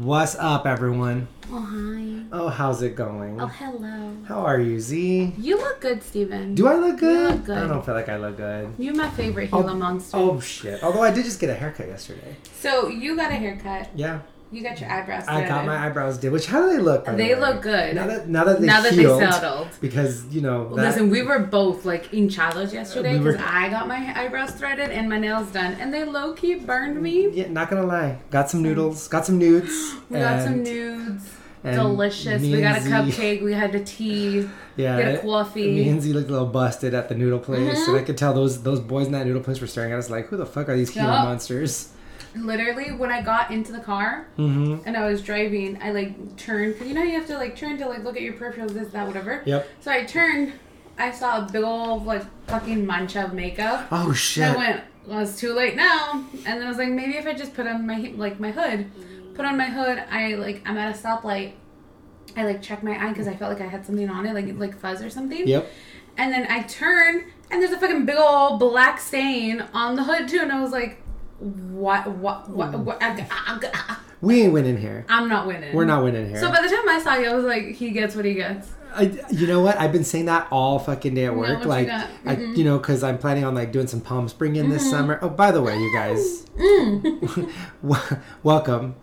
What's up, everyone? Oh, hi. Oh, how's it going? Oh, hello. How are you, Z? You look good, Steven. Do I look good? look good. I don't feel like I look good. You're my favorite Gila oh, monster. Oh shit! Although I did just get a haircut yesterday. So, you got a haircut. Yeah, You got your eyebrows I got my eyebrows did. Which how do they look? the They way? look good. Now that now that they now that healed, they settled. because you know. That, Listen, we were both like hinchados yesterday We because I got my eyebrows threaded and my nails done, and they low key burned me. Yeah, not gonna lie. Got some noodles. Got some nudes. We got some nudes. Delicious. We got a cupcake. We had a tea. Yeah. we had a coffee. Me and Z looked a little busted at the noodle place, Mhm. and I could tell those those boys in that noodle place were staring at us like, "Who the fuck are these Gila Yup. monsters?" Literally, when I got into the car Mm-hmm. and I was driving, I like turned because you know you have to like turn to like look at your peripherals, this, that, whatever. Yep. So I turned, I saw a big old like fucking mancha of makeup. Oh And shit! I went, well, it's too late now. And then I was like, maybe if I just put on my like my hood, put on my hood. I like I'm at a stoplight. I like check my eye because I felt like I had something on it, like like fuzz or something. Yep. And then I turn and there's a fucking big old black stain on the hood too, and I was like, what what what? Mm. what I, I, We ain't winning here. I'm not winning. We're not winning here. So by the time I saw you, I was like, he gets what he gets. I, you know what? I've been saying that all fucking day at work. you like, got? I, Mhm. you know, because I'm planning on like doing some Palm Spring in this Mm-hmm. summer. Oh, by the way, you guys, Mm. welcome,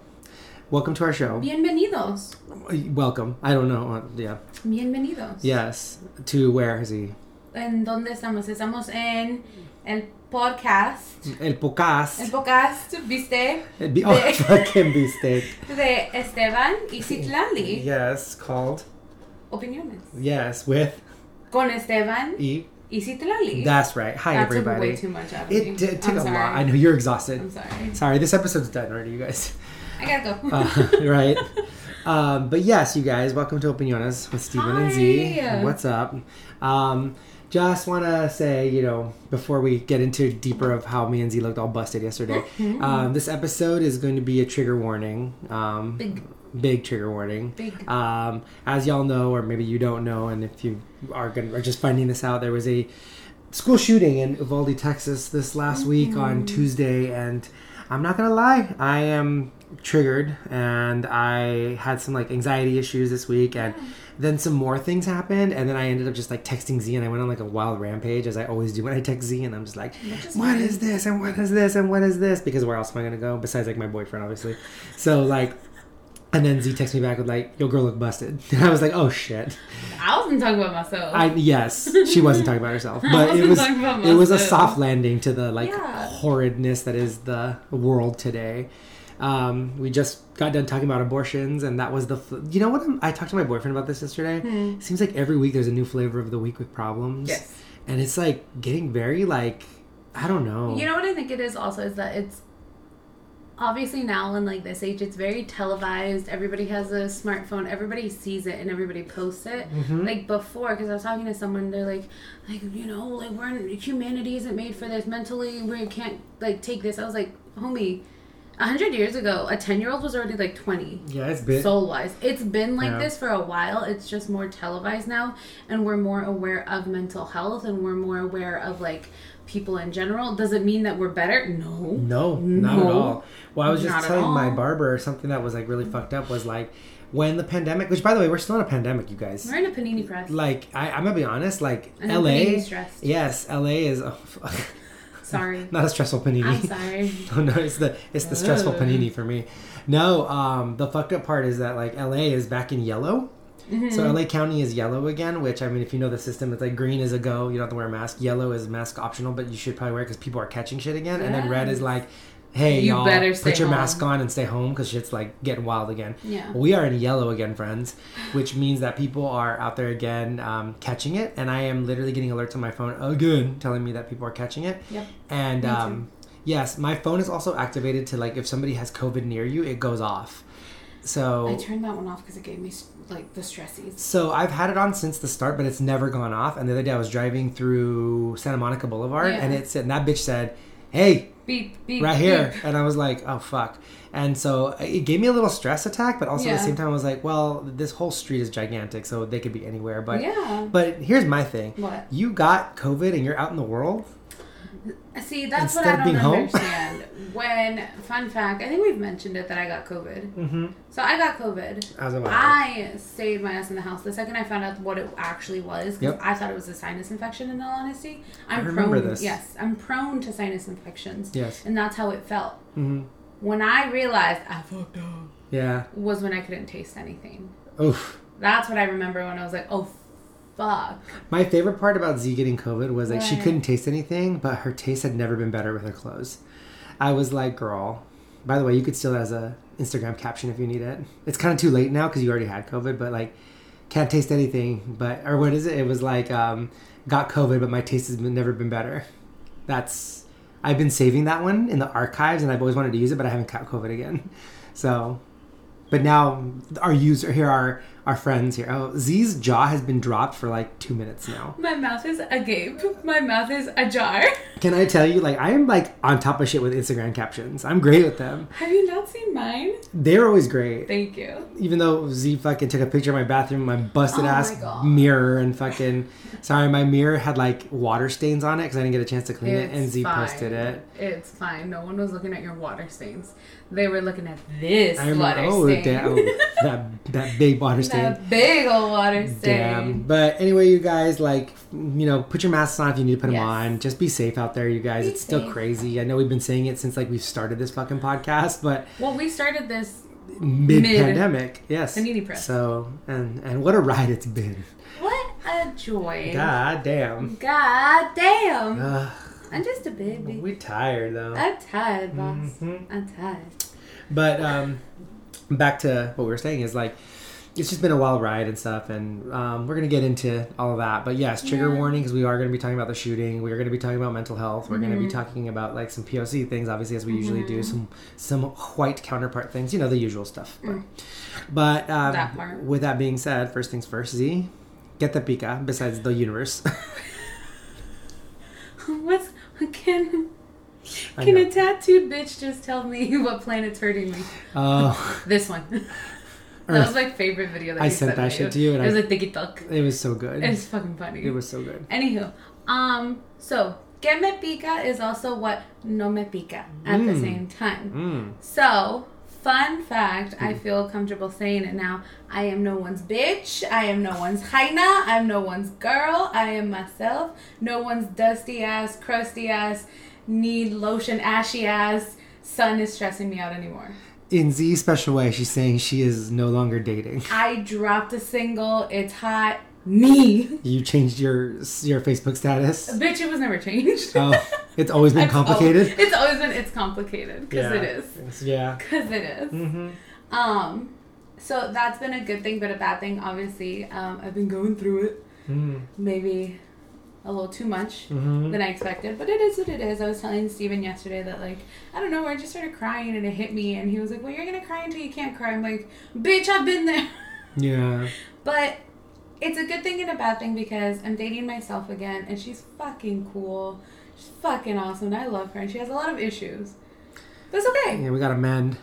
welcome to our show. Bienvenidos. Welcome. I don't know. uh, Yeah. Bienvenidos. Yes. To where is he? ¿En dónde estamos? Estamos en el podcast. El podcast. El podcast, ¿viste? El be- oh, de- fucking beefsteak. De Esteban y Citlali. Yes, called. Opiniones. Yes, with Con Esteban y Citlali. That's right. Hi, that took everybody. way too much out of me. It did took I'm a sorry. lot. I know you're exhausted. I'm sorry. Sorry, this episode's done already, you guys. I gotta go. Uh, right. Um, but yes, you guys, welcome to Opiniones with Steven and Z. Hi. What's up? Um, just want to say, you know, before we get into deeper of how me and Z looked all busted yesterday, um, this episode is going to be a trigger warning. Um, Big. Big trigger warning. Big. Um, as y'all know, or maybe you don't know, and if you are going are just finding this out, there was a school shooting in Uvalde, Texas this last week on Tuesday, and I'm not gonna lie, I am triggered, and I had some like anxiety issues this week, and then some more things happened, and then I ended up just like texting Z, and I went on like a wild rampage as I always do when I text Z, and I'm just like, what is this, and what is this, and what is this? Because where else am I gonna go besides like my boyfriend, obviously? So like. And then Z texts me back with like, "Your girl look busted," and I was like, "Oh shit!" I wasn't talking about myself. I yes, she wasn't talking about herself, but it wasn't was talking about it was a soft landing to the like Yeah. horridness that is the world today. Um, we just got done talking about abortions, and that was the f- you know what I'm, I talked to my boyfriend about this yesterday. Hmm. Seems like every week there's a new flavor of the week with problems. Yes. and it's like getting very like I don't know. You know what I think it is also is that it's obviously now in like this age it's very televised. Everybody has a smartphone. Everybody sees it and everybody posts it. Mhm. Like before, because I was talking to someone, they're like, like you know, like we're humanity isn't made for this. Mentally, we can't like take this. I was like, homie. A hundred years ago, a ten-year-old was already like twenty. yeah, it's been soul wise. It's been like Yeah. this for a while. It's just more televised now, and we're more aware of mental health, and we're more aware of like people in general. Does it mean that we're better? No. No, not at all. Well, I was just Not telling my barber something that was like really fucked up was like when the pandemic, which by the way, we're still in a pandemic, you guys. We're in a panini press. Like I, I'm gonna be honest, like And LA, yes, LA is oh, fuck. Sorry. not a stressful panini. I'm sorry. no, no, it's the it's the stressful Ugh. panini for me. No, um, the fucked up part is that like LA is back in yellow. Mm-hmm. So LA County is yellow again, which I mean, if you know the system, it's like green is a go, you don't have to wear a mask. Yellow is mask optional, but you should probably wear it because people are catching shit again. And then red is like, hey, You y'all, better put your home. mask on and stay home because shit's like getting wild again. Yeah. We are in yellow again, friends, which means that people are out there again um, catching it, and I am literally getting alerts on my phone again telling me that people are catching it. Yep. And um, yes, my phone is also activated to like if somebody has COVID near you, it goes off. So I turned that one off because it gave me like the stressies. so I've had it on since the start, but it's never gone off. And the other day I was driving through Santa Monica Boulevard, Yeah. and it said, and that bitch said, "Hey, Beep beep. right here," beep. and I was like, "Oh fuck." And so uh, it gave me a little stress attack, but also at the same time I was like, "Well, this whole street is gigantic, so they could be anywhere." But yeah. but here's my thing: What? you got COVID and you're out in the world. See, that's Instead what I don't understand. when, fun fact, I think we've mentioned it that I got COVID. Mm-hmm. So I got COVID. As a I stayed my ass in the house. The second I found out what it actually was, because Yep. I thought it was a sinus infection. In all honesty, I'm remember prone. this. Yes, I'm prone to sinus infections, Yes. and that's how it felt. Mm-hmm. When I realized I fucked up, Yeah. was when I couldn't taste anything. Oof. That's what I remember when I was like, oh, fuck. My favorite part about Z getting COVID was like she couldn't taste anything, but her taste had never been better with her clothes. I was like, girl. By the way, you could still as a Instagram caption if you need it. It's kind of too late now because you already had COVID, but like, can't taste anything. But or what is it? It was like, um, got COVID, but my taste has been, never been better. That's I've been saving that one in the archives, and I've always wanted to use it, but I haven't caught COVID again. So, but now our user here are our friends here. Oh, Z's jaw has been dropped for like two minutes now. My mouth is agape. My mouth is ajar. Can I tell you, like, I am like on top of shit with Instagram captions. I'm great with them. Have you not seen mine? They're always great. Thank you. Even though Z fucking took a picture of my bathroom, my busted Oh ass my mirror, and fucking sorry, my mirror had like water stains on it because I didn't get a chance to clean it, and It's Z fine. posted it. It's fine. No one was looking at your water stains. They were looking at this I water remember, oh, stain. damn, oh, that that big water stain. that big old water stain. Damn. But anyway, you guys, like, you know, put your masks on if you need to put them on. Just be safe out there, you guys. Be it's still crazy. I know we've been saying it since like we've started this fucking podcast, but Well, we started this. mid pandemic, yes. Panini press. So and and what a ride it's been. What a joy. God damn. God damn. Ugh, I'm just a baby. We're tired though. I'm tired, boss. Mhm. I'm tired. But um, back to what we were saying is like, it's just been a wild ride and stuff, and um, we're gonna get into all of that. But yes, trigger Yeah. warning because we are gonna be talking about the shooting. We are gonna be talking about mental health. We're gonna be Mhm. talking about like some POC things, obviously as we usually do. Some some white counterpart things, you know, the usual stuff. But, Mm. but um, That part. with that being said, first things first, Z, get the pica. Besides the universe, What's can can a tattooed bitch just tell me what planet's hurting me? Oh, This one. that was my favorite video that I sent that shit to you, and it was I- like tiki tok. it was so good. It's fucking funny. It was so good. Anywho, um, so que me pica is also what no me pica at the Mm. same time. Mm. So, fun fact, I hmm. feel comfortable saying it now. I am no one's bitch. I am no one's hyena. I'm no one's girl. I am myself. No one's dusty ass, crusty ass, need lotion, ashy ass. Sun is stressing me out anymore. In Z's special way, she's saying she is no longer dating. I dropped a single. It's hot. Me. You changed your your Facebook status. Bitch, it was never changed. Oh, it's always been complicated. It's always been it's complicated because Yeah. it is. Yeah. Because it is. Mm-hmm. Um, so that's been a good thing, but a bad thing, obviously. Um, I've been going through it Mm-hmm. maybe a little too much Mm-hmm. than I expected, but it is what it is. I was telling Steven yesterday that, like, I don't know, I just started crying and it hit me, and he was like, Well, you're gonna cry until you can't cry. I'm like, Bitch, I've been there. Yeah. But it's a good thing and a bad thing because I'm dating myself again, and she's fucking cool. She's fucking awesome. and I love her, and she has a lot of issues. But it's okay. Yeah, we got to mend.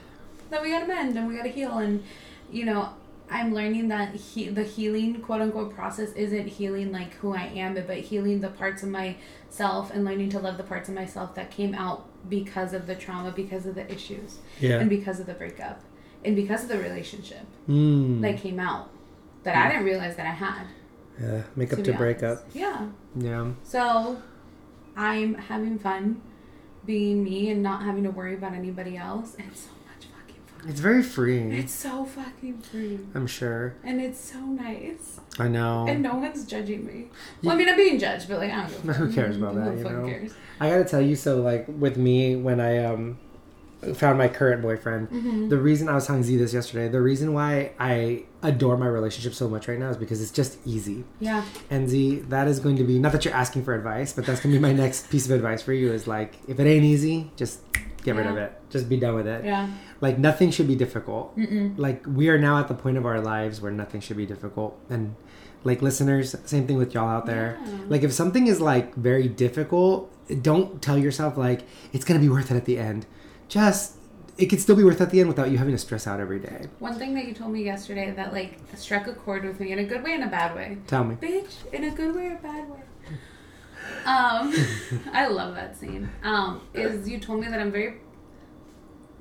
That we gotta mend and we gotta heal, and you know, I'm learning that he, the healing, quote unquote, process isn't healing like who I am, but healing the parts of myself and learning to love the parts of myself that came out because of the trauma, because of the issues, Yeah. and because of the breakup, and because of the relationship Mm. that came out that I didn't realize that I had. yeah. Make up to to, break honest. up. Yeah. Yeah. So I'm having fun being me and not having to worry about anybody else. And it's so much fucking fun. It's very freeing. It's so fucking free. I'm sure. And it's so nice. I know. And no one's judging me. Well, I mean, I'm being judged, but like, I don't give a Who cares about that, Who you know? cares? I gotta tell you, so like with me, when I um found my current boyfriend, Mhm. the reason I was telling Z this yesterday, the reason why I adore my relationship so much right now is because it's just easy. Yeah. And Z, that is going to be not that you're asking for advice, but that's gonna be my next piece of advice for you is like if it ain't easy, just get rid of it. Just be done with it. Yeah. Like nothing should be difficult. Mm-mm. Like we are now at the point of our lives where nothing should be difficult. And like listeners, same thing with y'all out there. Yeah. Like if something is like very difficult, don't tell yourself like it's gonna be worth it at the end. Just it could still be worth it at the end without you having to stress out every day. One thing that you told me yesterday that like struck a chord with me in a good way and a bad way. Tell me. Bitch, in a good way or bad way. Um, I love that scene. Um, is you told me that I'm very.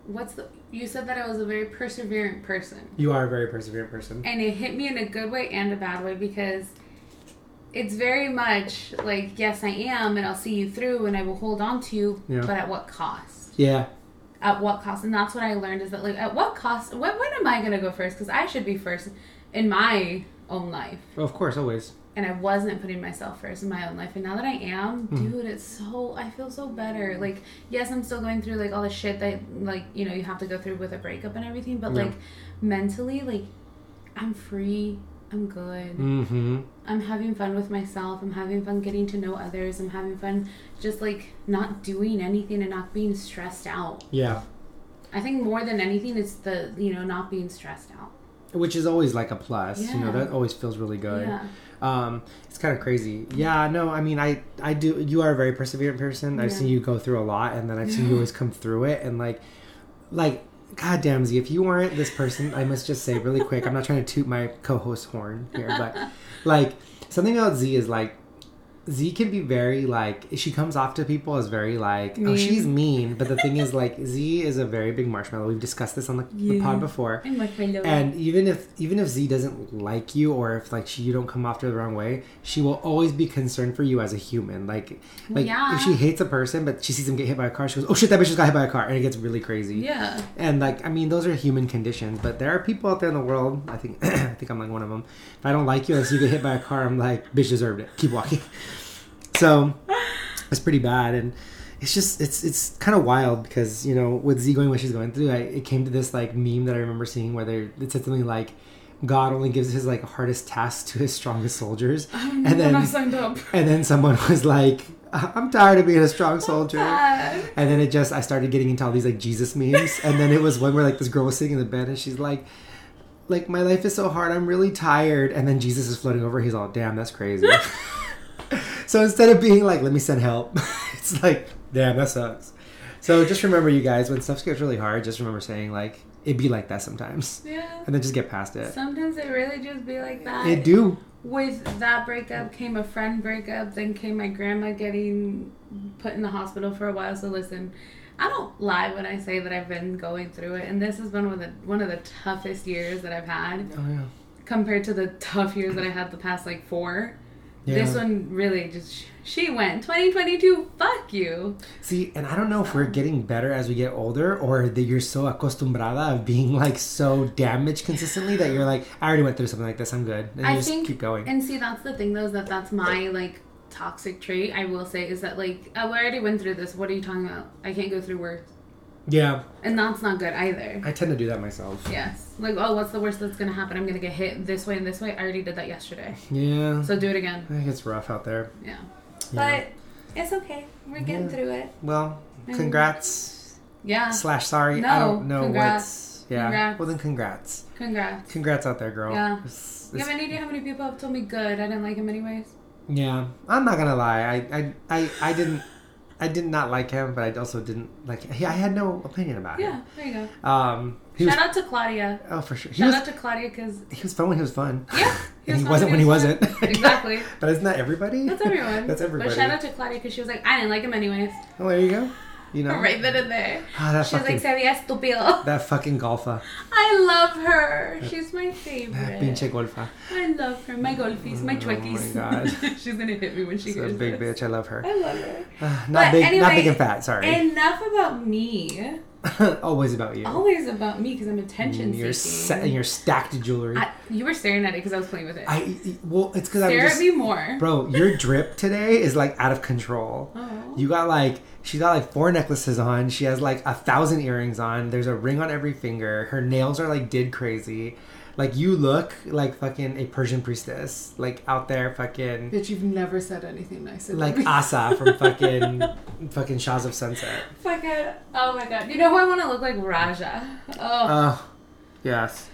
What's the? You said that I was a very perseverant person, You are a very perseverant person. and it hit me in a good way and a bad way because it's very much like yes, I am, and I'll see you through, and I will hold on to you, Yeah. but at what cost? Yeah. At what cost? And that's what I learned is that like at what cost? When, when am I gonna go first? Because I should be first in my own life. Well, of course, always. and I wasn't putting myself first in my own life. And now that I am, Hmm. dude, it's so I feel so better. Like, yes, I'm still going through like all the shit that like you know you have to go through with a breakup and everything, but Yeah. like mentally, like I'm free. I'm good. Mm-hmm. I'm having fun with myself. I'm having fun getting to know others. I'm having fun just like not doing anything and not being stressed out. Yeah. I think more than anything, it's the you know not being stressed out. Which is always like a plus. Yeah. You know, that always feels really good. Yeah. Um, it's kind of crazy. Yeah, no, I mean, I, I do. You are a very perseverant person. I've Yeah. seen you go through a lot, and then I've seen you always come through it. And like, like, God damn, Z, if you weren't this person, I must just say really quick. I'm not trying to toot my co-host horn here, but like something about Z is like. Z can be very like she comes off to people as very like oh she's mean but the thing is like Z is a very big marshmallow we've discussed this on the, the pod before I'm like my little. and even if even if Z doesn't like you or if like she you don't come off to her the wrong way, she will always be concerned for you as a human. Like like Yeah. if she hates a person but she sees them get hit by a car, she goes, "Oh shit, that bitch just got hit by a car," and it gets really crazy. yeah. And like I mean, those are human conditions. But there are people out there in the world. I think I think I'm like one of them. If I don't like you, and you get hit by a car, I'm like, "Bitch deserved it. Keep walking." So it's pretty bad and. It's just it's it's kind of wild because you know with Z going what she's going through, I, it came to this like meme that I remember seeing where they it said something like, God only gives his like hardest tasks to his strongest soldiers, and when I then signed up. and then someone was like, I'm tired of being a strong soldier. And then it just I started getting into all these like Jesus memes, and then it was one where like this girl was sitting in the bed and she's like, like my life is so hard, I'm really tired, and then Jesus is floating over. He's all, damn, that's crazy. so instead of being like, let me send help, it's like, damn, that sucks. So just remember, you guys, when stuff gets really hard, just remember saying like, it be like that sometimes, Yeah. and then just get past it. Sometimes it really just be like that. It do. With that breakup came a friend breakup, then came my grandma getting put in the hospital for a while. So listen, I don't lie when I say that I've been going through it, and this has been one of the one of the toughest years that I've had Oh yeah. compared to the tough years that I had the past like four. Yeah. This one really just she went 2022. Fuck you. See, and I don't know if we're getting better as we get older or that you're so acostumbrada of being like so damaged consistently that you're like, I already went through something like this, I'm good. And I just think, keep going. and see, that's the thing though, is that that's my like toxic trait. I will say is that like oh, I already went through this. What are you talking about? I can't go through worse, yeah, and that's not good either. I tend to do that myself. Yes. Like, oh, what's the worst that's gonna happen? I'm gonna get hit this way and this way. I already did that yesterday. Yeah. So do it again. I think it's rough out there. Yeah. Yeah. But it's okay. We're getting Yeah. through it. Well, congrats Yeah. slash sorry. I No, don't know congrats. what's. Yeah. Congrats. Well, then congrats. Congrats. Congrats out there, girl. Yeah. It's- You have any idea how many people have told me good? I didn't like him anyways. yeah. I'm not gonna lie. I, I, I, I didn't. I did not like him, but I also didn't like. He, I had no opinion about Yeah. him. Yeah, there you go. Um. He was. Shout out to Claudia. Oh, for sure. He Shout was. out to Claudia because He was fun when he was fun. yeah, and he wasn't when he was wasn't. exactly. but isn't that everybody? That's everyone. That's everybody. But shout out to Claudia because she was like, I didn't like him anyways. Oh, there you go. You know. Right then and there. Ah, that She fucking like, se veía estúpido. that fucking golfa. I love her. She's my That favorite. pinche golfa. I love her. My golfies, my Oh my God. She's gonna hit me when she She's a big this. bitch. I love her. I love her. Ah, not But big. not big and fat. Sorry. Enough about me. Always about you. Always about me because I'm attention mm, And your seeking. sa- and your stacked jewelry. I, you were staring at it because I was playing with it. I well, it's because I'm Stare just at me more. bro. Your drip today is like out of control. Oh. You got like she's got like four necklaces on. She has like a thousand earrings on. There's a ring on every finger. Her nails are like did crazy. Like you look like fucking a Persian priestess. Like out there fucking Bitch, you've never said anything nice. about like me. Asa from fucking fucking Shahs of Sunset. Fucking, oh my god. You know who I want to look like? Raja. Oh. Oh, yes.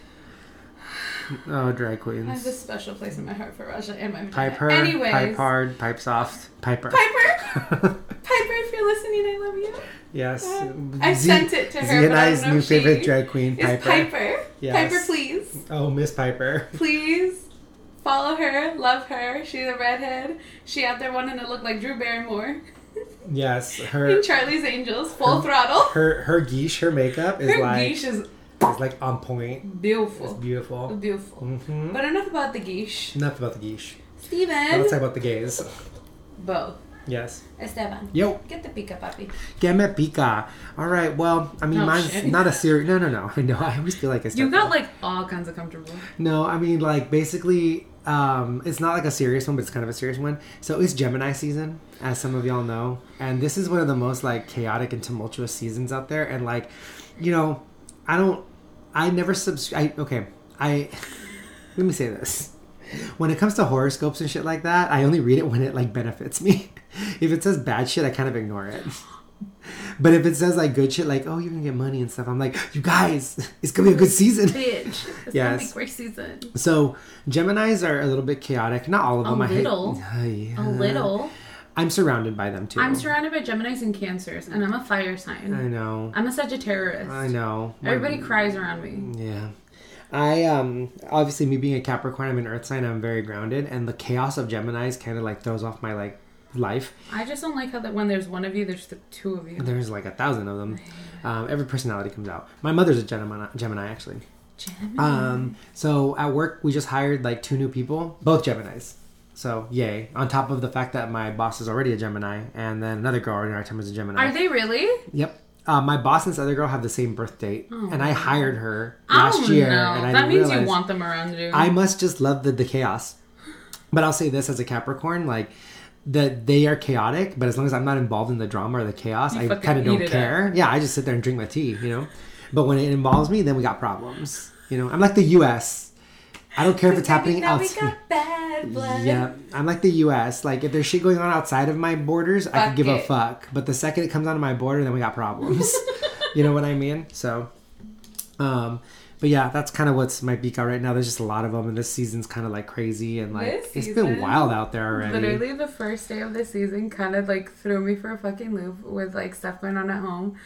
Oh, drag queens. I have a special place in my heart for Raja and my vagina. Pipe her, Anyways. pipe hard, pipe soft, piper. Piper! Piper, if you're listening, I love you. yes. Uh, I Z- sent it to her. Z and but I I's don't know new if she favorite drag queen, Piper. Piper. Yes. Piper, please. Oh, Miss Piper. Please. Follow her, love her. She's a redhead. She out there wanting to look like Drew Barrymore Yes, her in Charlie's Angels, full throttle. her her geesh, her makeup is Her like geesh is is like on point. It's beautiful. beautiful. Beautiful. hmm But enough about the geesh. Enough about the geesh. Steven. let's talk about the gays. Both. Yes. Esteban. Yo, Get the pica, papi. que me pica. All right. Well, I mean, Oh, mine's shit. not a serious. No, no, no. I know. I always feel like it's. You got like all kinds of comfortable. No, I mean, like basically, um, it's not like a serious one, but it's kind of a serious one. So it's Gemini season, as some of y'all know, and this is one of the most like chaotic and tumultuous seasons out there. And like, you know, I don't, I never subscribe. Okay, I let me say this. When it comes to horoscopes and shit like that, I only read it when it like benefits me. if it says bad shit, I kind of ignore it. But if it says like good shit, like oh you're gonna get money and stuff, I'm like, you guys, it's gonna be a good season. Bitch. It's gonna Yes. be great season. So Gemini's are a little bit chaotic. Not all of A them. I hate- little. Uh, yeah. A little. I'm surrounded by them too. I'm surrounded by Geminis and Cancers, and I'm a fire sign. I know. I'm a Sagittarius. I know. My- Everybody cries around me. Yeah. I um obviously me being a Capricorn, I'm an Earth sign. I'm very grounded, and the chaos of Gemini's kind of like throws off my like life. I just don't like how that when there's one of you, there's the two of you. There's like a thousand of them. Um, every personality comes out. My mother's a Gemini. Gemini actually. Gemini. Um, so at work, we just hired like two new people, both Geminis. So yay! On top of the fact that my boss is already a Gemini, and then another girl in our team is a Gemini. Are they really? Yep. Uh, my boss and this other girl have the same birth date, Oh. and I hired her last oh, year, no. and I that means you want them around you. I must just love the, the chaos. But I'll say this as a Capricorn, like that they are chaotic, but as long as I'm not involved in the drama or the chaos, You I kind of don't it care. Yeah, I just sit there and drink my tea, you know. But when it involves me, then we got problems. You know, I'm like the U.S. I don't care if it's happening now we outside. got bad blood. Yeah, I'm like the U.S. Like if there's shit going on outside of my borders, I could give a fuck. But the second it comes onto my border, then we got problems. you know what I mean? So, um, but yeah, that's kind of what's my beak out right now. There's just a lot of them, and this season's kind of like crazy and like This it's been wild out there already. Literally, the first day of the season kind of like threw me for a fucking loop with like stuff going on at home.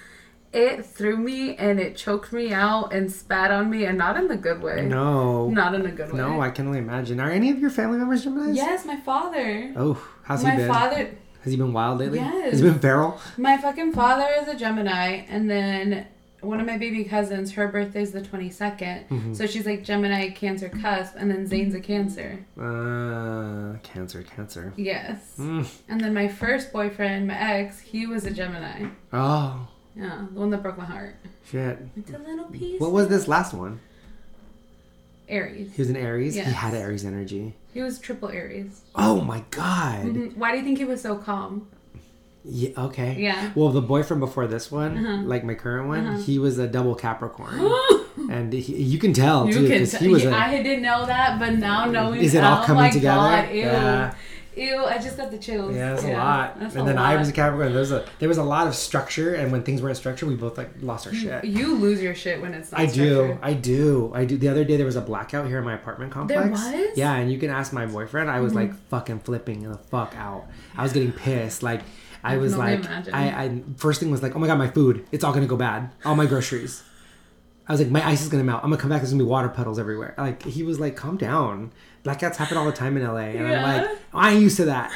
It threw me and it choked me out and spat on me, and not in the good way. No, Not in a good way. no, I can only imagine. Are any of your family members Gemini's? Yes, my father. Oh, how's my he been? My father. Has he been wild lately? Yes. Has he been feral? My fucking father is a Gemini, and then one of my baby cousins, her birthday's the 22nd. Mm-hmm. So she's like Gemini, Cancer cusp, and then Zane's a Cancer. Uh, cancer, cancer. Yes. Mm. And then my first boyfriend, my ex, he was a Gemini. Oh, Yeah, the one that broke my heart. shit. It's a little piece. What was this last one? Aries. He was an Aries. He had Aries energy. He was triple Aries. Oh my god. Mhm. Why do you think he was so calm? Yeah. Okay. Yeah. Well, the boyfriend before this one, Uh-huh. like my current one, Uh-huh. he was a double Capricorn, and he, you can tell You too because he was Yeah, a. I didn't know that, but now knowing. Is it all oh coming together? God, ew. Yeah. Ew, I just got the chills. yeah, that's a lot. That's and a then lot. I was a Capricorn. There was a there was a lot of structure, and when things weren't structured, we both like lost our shit. You lose your shit when it's not I do. I do, I do. The other day there was a blackout here in my apartment complex. was? Yeah, and you can ask my boyfriend. I was like fucking flipping the fuck out. I was getting pissed. Like I I was like. I, I first thing was like, oh my god, my food, it's all gonna go bad. All my groceries. I was like, my ice is gonna melt. I'm gonna come back. There's gonna be water puddles everywhere. Like he was like, calm down. Blackouts happen all the time in LA, and Yeah. I'm like, I ain't used to that.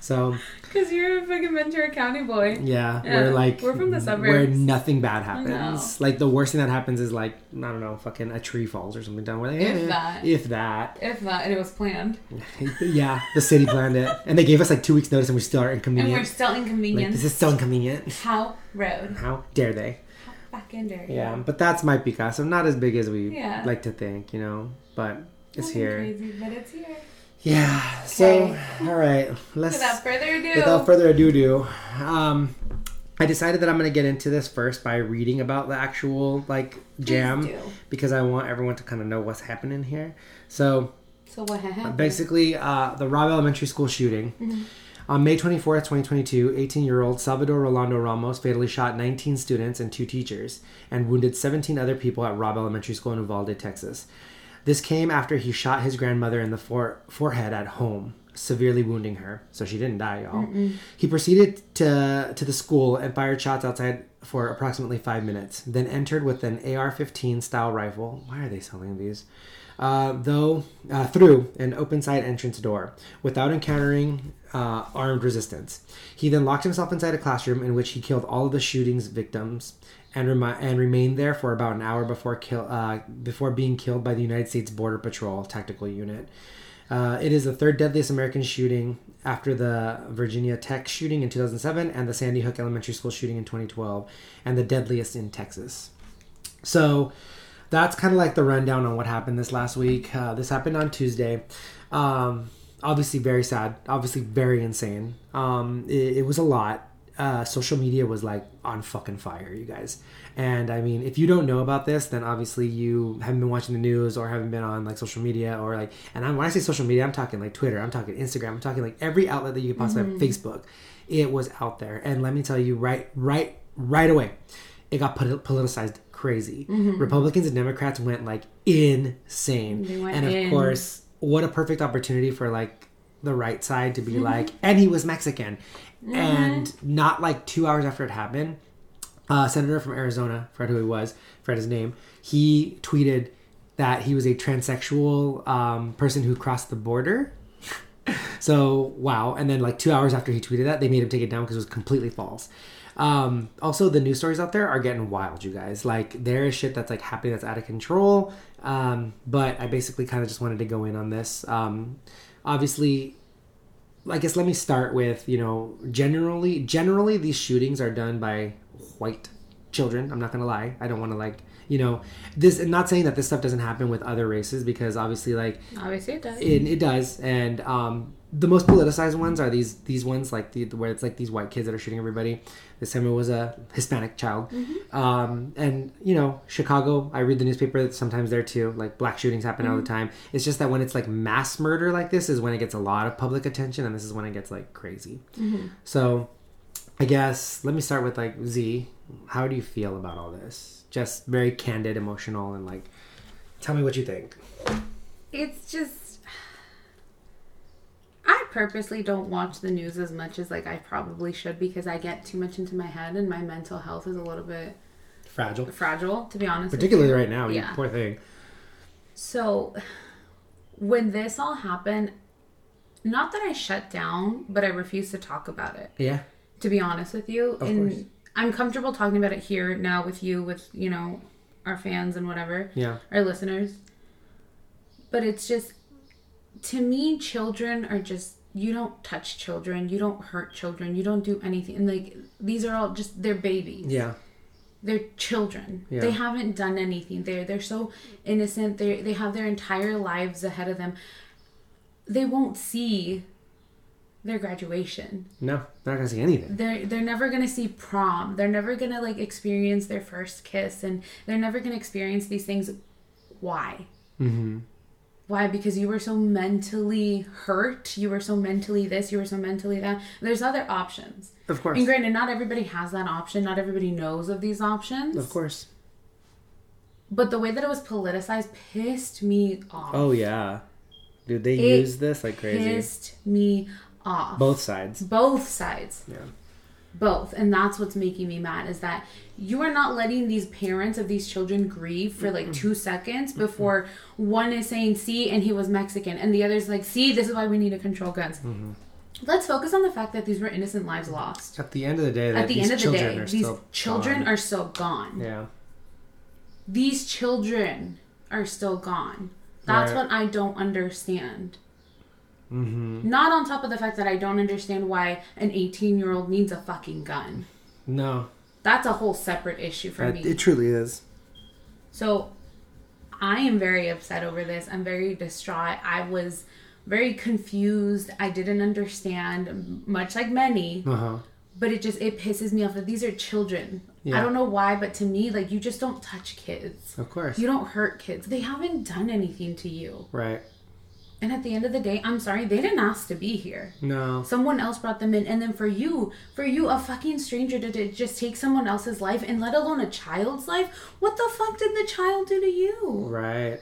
So Because you're a fucking Ventura County boy. yeah, Yeah, we're like we're from the suburbs. where nothing bad happens. Like the worst thing that happens is like I don't know, fucking a tree falls or something down. Where they. If eh, that. if that, If not, and it was planned. yeah, the city planned it, and they gave us like two weeks notice, and we still are inconvenient. And we're inconvenient. still Like this is so inconvenient. How rude! How dare they? How fucking dare you. Yeah, but that's my Picasso. Not as big as we Yeah. like to think, you know. But it's Nothing here. Crazy, but it's here. Yeah. So Okay. all right, let's. Without further ado. without further ado, do um, I decided that I'm gonna get into this first by reading about the actual like jam because I want everyone to kind of know what's happening here. So So what happened? basically, uh, the Robb Elementary School shooting. Mm-hmm. On May 24th, 2022, 18 year old Salvador Rolando Ramos fatally shot 19 students and two teachers and wounded 17 other people at Robb Elementary School in Uvalde, Texas. This came after he shot his grandmother in the fore- forehead at home, severely wounding her. So she didn't die, y'all. He proceeded to, to the school and fired shots outside for approximately five minutes, then entered with an AR 15 style rifle. Why are they selling these? uh, though uh, through an open side entrance door without encountering uh, armed resistance. He then locked himself inside a classroom in which he killed all of the shooting's victims and, remi- and remained there for about an hour before kill uh, before being killed by the United States Border Patrol tactical unit. Uh, it is the third deadliest American shooting after the Virginia Tech shooting in 2007 and the Sandy Hook Elementary School shooting in 2012, and the deadliest in Texas. So that's kind of like the rundown on what happened this last week. Uh, this happened on Tuesday. Um, obviously, very sad. Obviously, very insane. Um, it, it was a lot. Uh, social media was like on fucking fire, you guys. And I mean, if you don't know about this, then obviously you haven't been watching the news or haven't been on like social media or like. And I'm, when I say social media, I'm talking like Twitter, I'm talking Instagram, I'm talking like every outlet that you could possibly have, mm-hmm. Facebook. It was out there, and let me tell you, right, right, right away, it got polit- politicized crazy. Mm-hmm. Republicans and Democrats went like insane, went and of in. course, what a perfect opportunity for like the right side to be mm-hmm. like, and he was Mexican, and not like two hours after it happened, uh, senator from Arizona, Fred who he was, Fred his name, he tweeted that he was a transsexual um, person who crossed the border. so wow, and then like two hours after he tweeted that, they made him take it down because it was completely false. Um, also, the news stories out there are getting wild, you guys. Like there is shit that's like happening that's out of control. Um, but I basically kind of just wanted to go in on this. Um, obviously, I guess let me start with you know generally generally these shootings are done by white children. I'm not gonna lie. I don't want to like you know this. I'm not saying that this stuff doesn't happen with other races because obviously like Obviously, it does. it, it does and um the most politicized ones are these these ones like the where it's like these white kids that are shooting everybody it was a hispanic child. Mm-hmm. Um and you know chicago i read the newspaper sometimes there too like black shootings happen all the mm-hmm. time. It's just that when it's like mass murder like this is when it gets a lot of public attention and this is when it gets like crazy. Mm-hmm. So i guess let me start with like z how do you feel about all this? Just very candid emotional and like tell me what you think. It's just I purposely don't watch the news as much as like I probably should because I get too much into my head and my mental health is a little bit fragile fragile to be honest. with particularly right now you Yeah. poor thing So when this all happened, not that I shut down, but I refused to talk about it. yeah To be honest with you, Of and course. I'm comfortable talking about it here now with you, with you know our fans and whatever. yeah our listeners. But it's just, to me, children are just, you don't touch children, you don't hurt children, you don't do anything. And like, these are all just, they're babies. yeah They're children. Yeah. They haven't done anything. They're, they're so innocent. They they have their entire lives ahead of them. They won't see their graduation no they're not gonna see anything they're they're never gonna see prom they're never gonna like experience their first kiss and they're never gonna experience these things why mm-hmm. Why? Because you were so mentally hurt. You were so mentally this you were so mentally that. There's other options. Of course. And granted not everybody has that option. Not everybody knows of these options. Of course. But the way that it was politicized pissed me off. Oh yeah. Dude they It use this like crazy. pissed me off. Both sides. Both sides. Yeah both. And that's what's making me mad is that you are not letting these parents of these children grieve for like two seconds before one is saying see and he was mexican and the other's like see this is why we need to control guns. Mm-hmm. Let's focus on the fact that these were innocent lives lost. At the end of the day at the end of the day these still children gone. are still gone. Yeah. These children are still gone. That's Right. what i don't understand mm-hmm. not on top of the fact that i don't understand why an 18 year old needs a fucking gun no that's a whole separate issue for it, me it truly is So I am very upset over this. I'm very distraught. I was very confused. I didn't understand, much like many, uh-huh but it just it pisses me off that these are children. Yeah. I don't know why, but to me, like you just don't touch kids. of course You don't hurt kids. They haven't done anything to you. right And at the end of the day, I'm sorry, they didn't ask to be here. no Someone else brought them in, and then for you, for you, a fucking stranger to, to just take someone else's life, and let alone a child's life, what the fuck did the child do to you? right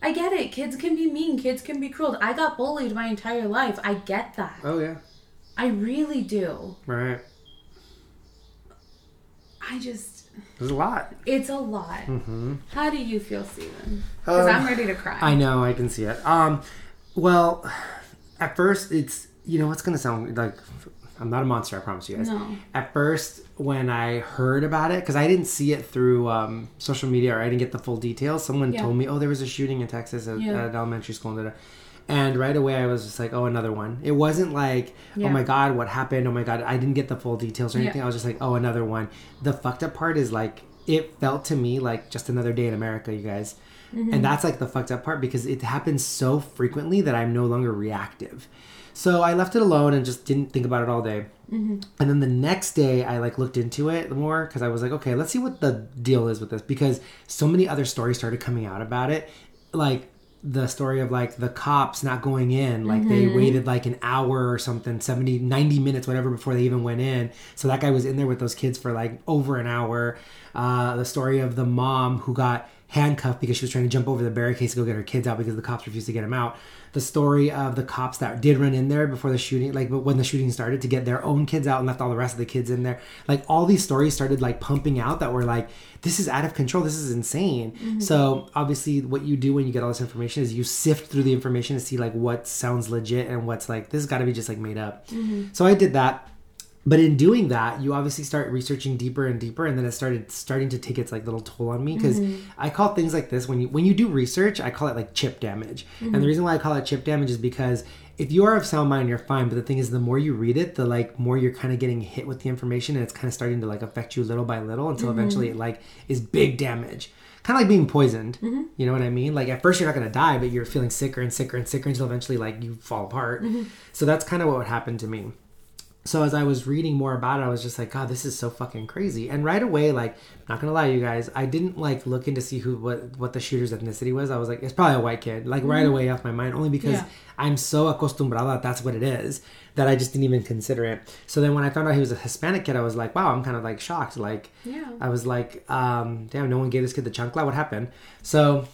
I get it. Kids can be mean. Kids can be cruel. I got bullied my entire life. I get that. oh yeah I really do. right I just. There's a lot. It's a lot. Mm-hmm. How do you feel, Steven? Because Um, I'm ready to cry. I know, I can see it. Um, well, at first, it's you know, it's gonna sound like I'm not a monster. I promise you guys. No. At first, when I heard about it, because I didn't see it through um, social media or I didn't get the full details, someone Yeah. told me, "Oh, there was a shooting in Texas at, Yeah. at an elementary school." And, da-da. And right away, I was just like, "Oh, another one." It wasn't like, "Oh my god, what happened?" Oh my god, I didn't get the full details or Yeah. anything. I was just like, "Oh, another one." The fucked up part is like, it felt to me like just another day in America, you guys. Mm-hmm. And that's like the fucked up part because it happens so frequently that I'm no longer reactive. So I left it alone and just didn't think about it all day. Mm-hmm. And then the next day, I like looked into it more because I was like, okay, let's see what the deal is with this because so many other stories started coming out about it, like the story of like the cops not going in like they waited like an hour or something 70 90 minutes whatever before they even went in. So that guy was in there with those kids for like over an hour. Uh, the story of the mom who got handcuffed because she was trying to jump over the barricades to go get her kids out because the cops refused to get them out. The story of the cops that did run in there before the shooting, like when the shooting started, to get their own kids out and left all the rest of the kids in there. Like all these stories started like pumping out that were like, this is out of control. This is insane. Mm-hmm. So obviously, what you do when you get all this information is you sift through the information to see like what sounds legit and what's like this has got to be just like made up. Mm-hmm. So I did that but in doing that you obviously start researching deeper and deeper and then it started starting to take its like little toll on me because mm-hmm. i call things like this when you when you do research i call it like chip damage. And the mm-hmm. reason why i call it chip damage is because if you are of sound mind you're fine but the thing is the more you read it the like more you're kind of getting hit with the information and it's kind of starting to like affect you little by little until mm-hmm. eventually it like is big damage. Kind of like being poisoned. You know what i mean? Like at first you're not going to die but you're feeling sicker and sicker and sicker until eventually like you fall apart. So that's kind of what happened to me so as I was reading more about it, I was just like, God, this is so fucking crazy. And right away, like, not gonna lie, you guys, I didn't like look into see who what what the shooter's ethnicity was. I was like, it's probably a white kid, like right away off my mind, only because Yeah. I'm so acostumbrada that that's what it is that I just didn't even consider it. So then when I found out he was a Hispanic kid, I was like, wow, I'm kind of like shocked. Like, Yeah. I was like, um, damn, no one gave this kid the chancla. What happened? So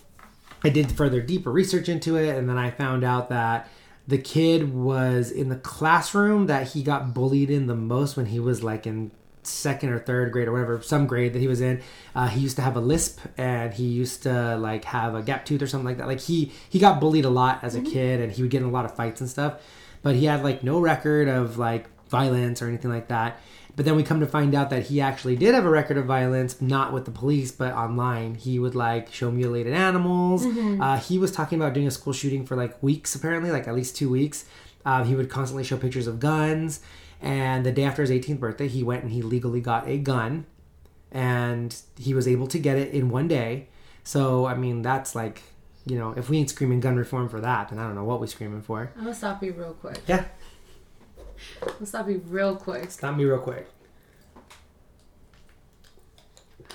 I did further deeper research into it, and then I found out that the kid was in the classroom that he got bullied in the most when he was like in second or third grade or whatever, some grade that he was in. Uh, he used to have a lisp, and he used to like have a gap tooth or something like that. Like he he got bullied a lot as a kid, and he would get in a lot of fights and stuff. But he had like no record of like violence or anything like that. But then we come to find out that he actually did have a record of violence, not with the police, but online. He would like show mutilated animals. Uh, he was talking about doing a school shooting for like weeks, apparently, like at least two weeks. Uh, he would constantly show pictures of guns. And the day after his 18th birthday, he went and he legally got a gun. And he was able to get it in one day. So, I mean, that's like, you know, if we ain't screaming gun reform for that, then I don't know what we screaming for. I'm gonna stop you real quick. Yeah, Gonna stop you real quick. stop me real quick.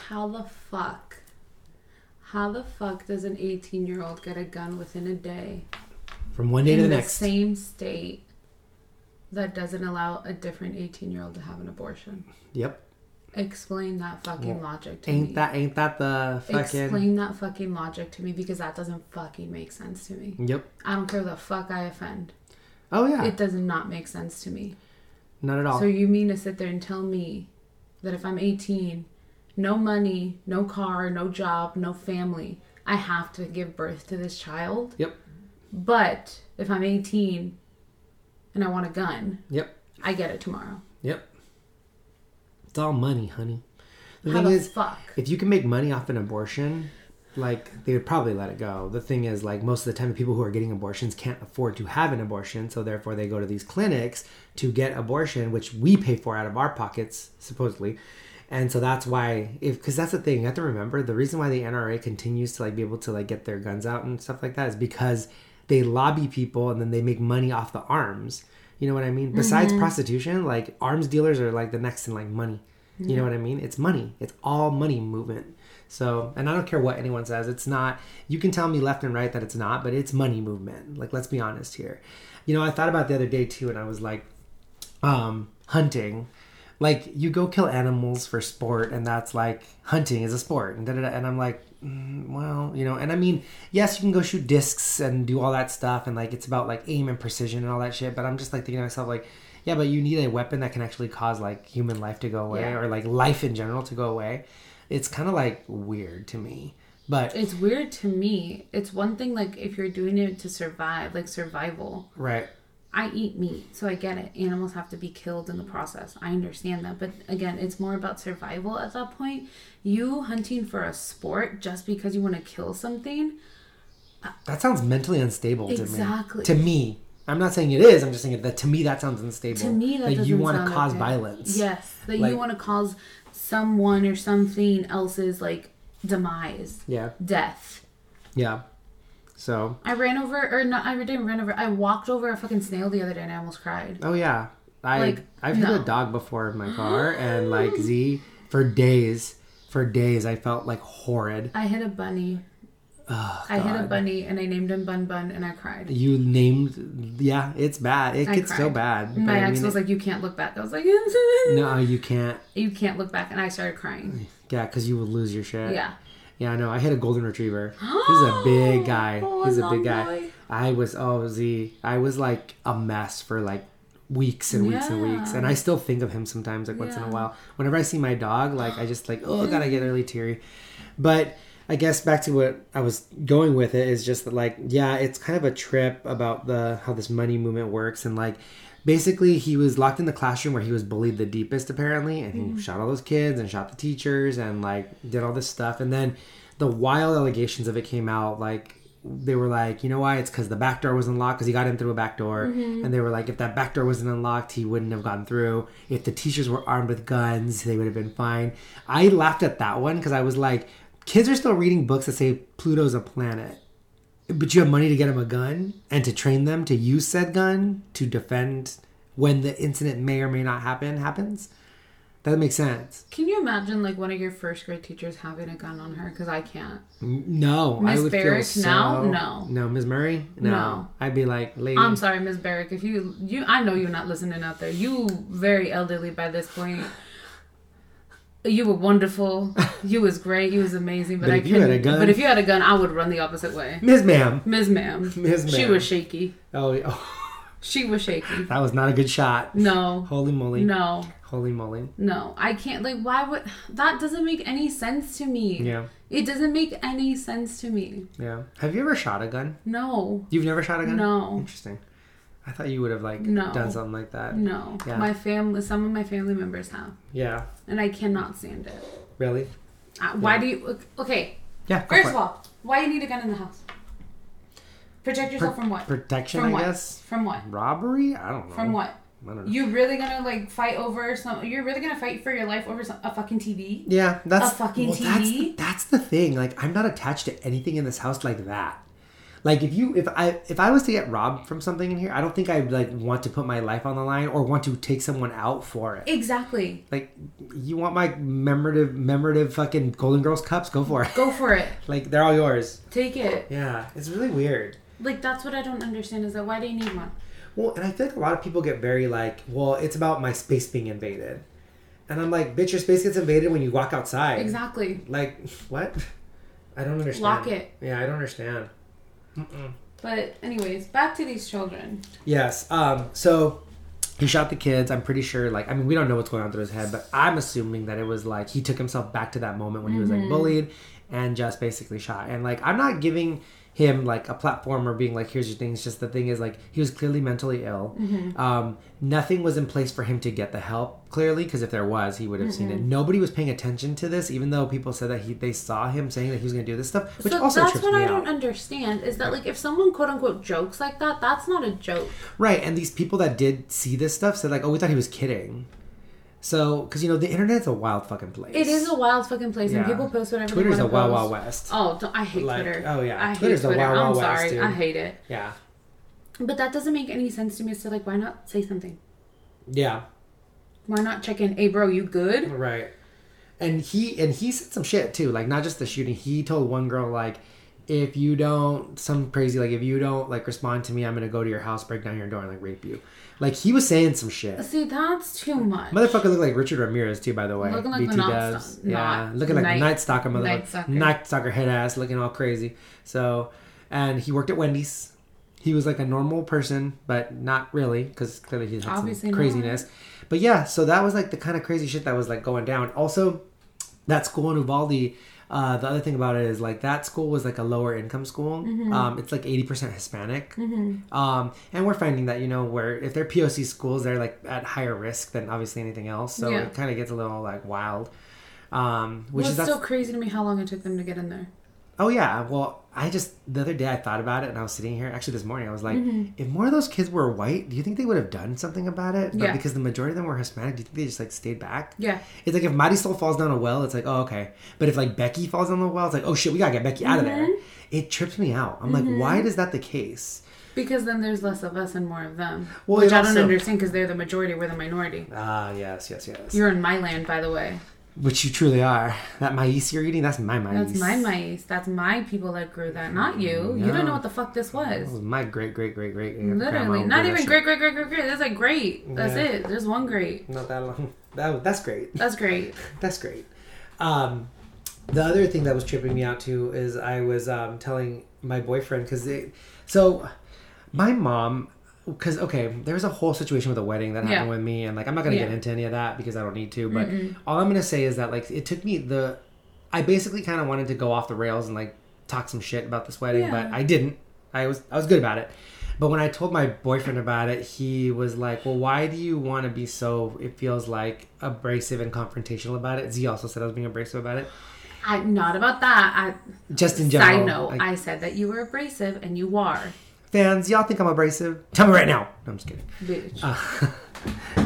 How the fuck? How the fuck does an 18 year old get a gun within a day From one day to in the the next. same state that doesn't allow a different 18 year old to have an abortion? Yep. Explain that fucking logic to Ain't me. that ain't that the fucking Explain that fucking logic to me because that doesn't fucking make sense to me. Yep. I don't care the fuck I offend. Oh yeah. It does not make sense to me. Not at all. So you mean to sit there and tell me that if I'm 18, no money, no car, no job, no family, I have to give birth to this child? Yep. But if I'm 18 and I want a gun, Yep. I get it tomorrow. Yep. It's all money, honey. The How thing the is, fuck? if you can make money off an abortion, like they would probably let it go. The thing is, like most of the time, the people who are getting abortions can't afford to have an abortion, so therefore they go to these clinics to get abortion, which we pay for out of our pockets, supposedly. And so that's why, if because that's the thing, you have to remember the reason why the NRA continues to like be able to like get their guns out and stuff like that is because they lobby people and then they make money off the arms. You know what I mean? Besides mm-hmm. prostitution, like arms dealers are like the next in like money. You know what I mean? It's money. It's all money movement. So, and I don't care what anyone says. It's not. You can tell me left and right that it's not, but it's money movement. Like, let's be honest here. You know, I thought about the other day too, and I was like, um, hunting. Like, you go kill animals for sport, and that's like hunting is a sport, and da da da. And I'm like, mm, well, you know, and I mean, yes, you can go shoot discs and do all that stuff, and like it's about like aim and precision and all that shit. But I'm just like thinking to myself, like, yeah, but you need a weapon that can actually cause like human life to go away Yeah. or like life in general to go away. It's kind of like weird to me. But It's weird to me. It's one thing like if you're doing it to survive, like survival. right, I eat meat, so I get it. Animals have to be killed in the process. I understand that. But again, it's more about survival at that point. You hunting for a sport just because you want to kill something, uh, that sounds mentally unstable Exactly. to me. To me, I'm not saying it is. I'm just saying that to me that sounds unstable. to me, that you want to cause okay. violence. Yes, that Like- you want to cause someone or something else's like demise, Yeah. death. Yeah. So, I ran over, or not, I didn't run over, I walked over a fucking snail the other day and I almost cried. oh yeah, I Like, I've hit no. a dog before in my car, and like Z for days, for days I felt like horrid. I hit a bunny. Oh, I hit a bunny and I named him Bun Bun and I cried. You named, yeah, it's bad. It I gets so bad. My but I ex mean, was it- like, "You can't look back." I was like, no, you can't. You can't look back," and I started crying. Yeah, because you would lose your shit. Yeah. Yeah, I know. I hit a golden retriever. He's a big guy. Oh, He's a big guy. boy. I was oh Z. I was like a mess for like weeks and weeks and weeks, and I still think of him sometimes, like once in a while. Whenever I see my dog, like I just like oh god, I get really teary. But I guess back to what I was going with it is just that like yeah, it's kind of a trip about the how this money movement works and like. Basically, he was locked in the classroom where he was bullied the deepest, apparently, and he Mm-hmm. shot all those kids and shot the teachers and like did all this stuff. And then the wild allegations of it came out like they were like you know why it's because the back door was unlocked because he got in through a back door and they were like if that back door wasn't unlocked he wouldn't have gotten through if the teachers were armed with guns they would have been fine i laughed at that one because i was like kids are still reading books that say pluto's a planet but you have money to get them a gun and to train them to use said gun to defend when the incident may or may not happen happens that makes sense Can you imagine like one of your first grade teachers having a gun on her? Because I can't. No, Miss I would Barrick feel so. now? No. no, Ms. Murray. No. No. I'd be like, lady. I'm sorry, Miss Barrick. If you you, I know you're not listening out there. You very elderly by this point. You were wonderful. You was great. You was amazing. But, But I if you had couldn't- a gun- But if you had a gun, I would run the opposite way. Ms. Ma'am. Ms. Ma'am. Ms. She was shaky. Oh, yeah. oh, She was shaky. that was not a good shot. No. Holy moly. No. Holy moly. No. I can't. Like, why would that doesn't make any sense to me. Yeah. It doesn't make any sense to me. Yeah. Have you ever shot a gun? No. You've never shot a gun? No. Interesting. I thought you would have like No. done something like that. No. Yeah. My family. Some of my family members have, Yeah. And I cannot stand it. Really? Uh, why do you? Okay. Yeah. First of all, why you need a gun in the house? Protect yourself from what? protection, From I what? guess. From what? Robbery? I don't know. From what? I don't know. You really gonna like fight over some? You're really gonna fight for your life over some, a fucking TV? Yeah, that's A fucking well, That's, TV? that's the thing. Like, I'm not attached to anything in this house like that. Like, if you, if I, if I was to get robbed from something in here, I don't think I'd like want to put my life on the line or want to take someone out for it. Exactly. Like, you want my memorative, memorative fucking Golden Girls cups? Go for it. Go for it. Like, they're all yours. Take it. Yeah, it's really weird. Like that's what I don't understand is that why do you need one? Well, and I feel like a lot of people get very like, well, it's about my space being invaded, and I'm like, bitch, your space gets invaded when you walk outside. Exactly. Like, what? I don't understand. Lock it. Yeah, I don't understand. Mm-mm. But anyways, back to these children. Yes. Um. So he shot the kids. I'm pretty sure. Like, I mean, we don't know what's going on through his head, but I'm assuming that it was like he took himself back to that moment when he was like Mm-hmm. bullied and just basically shot. And like, I'm not giving him like a platform or being like, here's your things. Just the thing is like he was clearly mentally ill. Mm-hmm. Um. Nothing was in place for him to get the help clearly because if there was, he would have seen it. Nobody was paying attention to this, even though people said that he they saw him saying that he was going to do this stuff, which so also that's what I out. don't understand is that like if someone quote unquote jokes like that, that's not a joke. Right, and these people that did see this stuff said like, "Oh, we thought he was kidding." So, because you know, the internet's a wild fucking place. It is a wild fucking place, and people post whatever. Twitter's they a wanna wild, wild west. Oh, don't, I hate Like, Twitter. oh, yeah. I Twitter's hate Twitter. wild, I'm wild west, sorry, dude. I hate it. Yeah, But that doesn't make any sense to me. So like, why not say something? yeah, Why not check in? Hey, bro, you good? right. And he and he said some shit too, like not just the shooting. He told one girl like, "If you don't, some crazy like, if you don't like respond to me, I'm gonna go to your house, break down your door, and like rape you." Like he was saying some shit. See, that's too much. Motherfucker looked like Richard Ramirez too, by the way. Looking like BT. Yeah, looking like Night- night stalker motherfucker. Night Stalker. Night stalker head ass, looking all crazy. So, and he worked at Wendy's. He was like a normal person, but not really, because clearly he had Obviously some not. craziness. But yeah, so that was like the kind of crazy shit that was like going down. Also, that school in Uvalde. Uh, the other thing about it is like that school was like a lower income school. Mm-hmm. Um, it's like eighty percent Hispanic, um, and we're finding that you know where if they're POC schools, they're like at higher risk than obviously anything else. So Yeah. it kind of gets a little like wild. Um, which well, is so crazy to me how long it took them to get in there. Oh yeah, well, I just the other day I thought about it and I was sitting here. Actually, this morning I was like, Mm-hmm. if more of those kids were white, do you think they would have done something about it? But Yeah. because the majority of them were Hispanic, do you think they just like stayed back? Yeah. It's like if Marisol falls down a well, it's like, oh okay. But if like Becky falls down the well, it's like, oh shit, we gotta get Becky out of there. Mm-hmm. It trips me out. I'm like, why is that the case? Because then there's less of us and more of them. Well, which I don't also- understand because they're the majority, we're the minority. Ah, yes, yes, yes. You're in my land, by the way. Which you truly are. That mais you're eating, that's my mais. That's my mice. That's my people that grew that, not you. You don't know what the fuck this was. That was my great, great, great, great. Literally, not even great, great, great, great, great. That's like great. That's Yeah. it. There's one great. Not that long. That, that's great. That's great. That's great. Um, the other thing that was tripping me out too is I was um, telling my boyfriend because so my mom because okay there's a whole situation with a wedding that happened Yeah. with me and like I'm not gonna get into any of that because I don't need to but mm-hmm. all I'm gonna say is that like it took me the I basically kind of wanted to go off the rails and like talk some shit about this wedding Yeah. but I didn't I was I was good about it but when I told my boyfriend about it, he was like, "Well, why do you want to be so? It feels like abrasive and confrontational about it." Z also said I was being abrasive about it. I not about that. I Just in general, I know like, I said that you were abrasive and you are, fans, y'all think I'm abrasive? Tell me right now. No, I'm just kidding. bitch. Uh,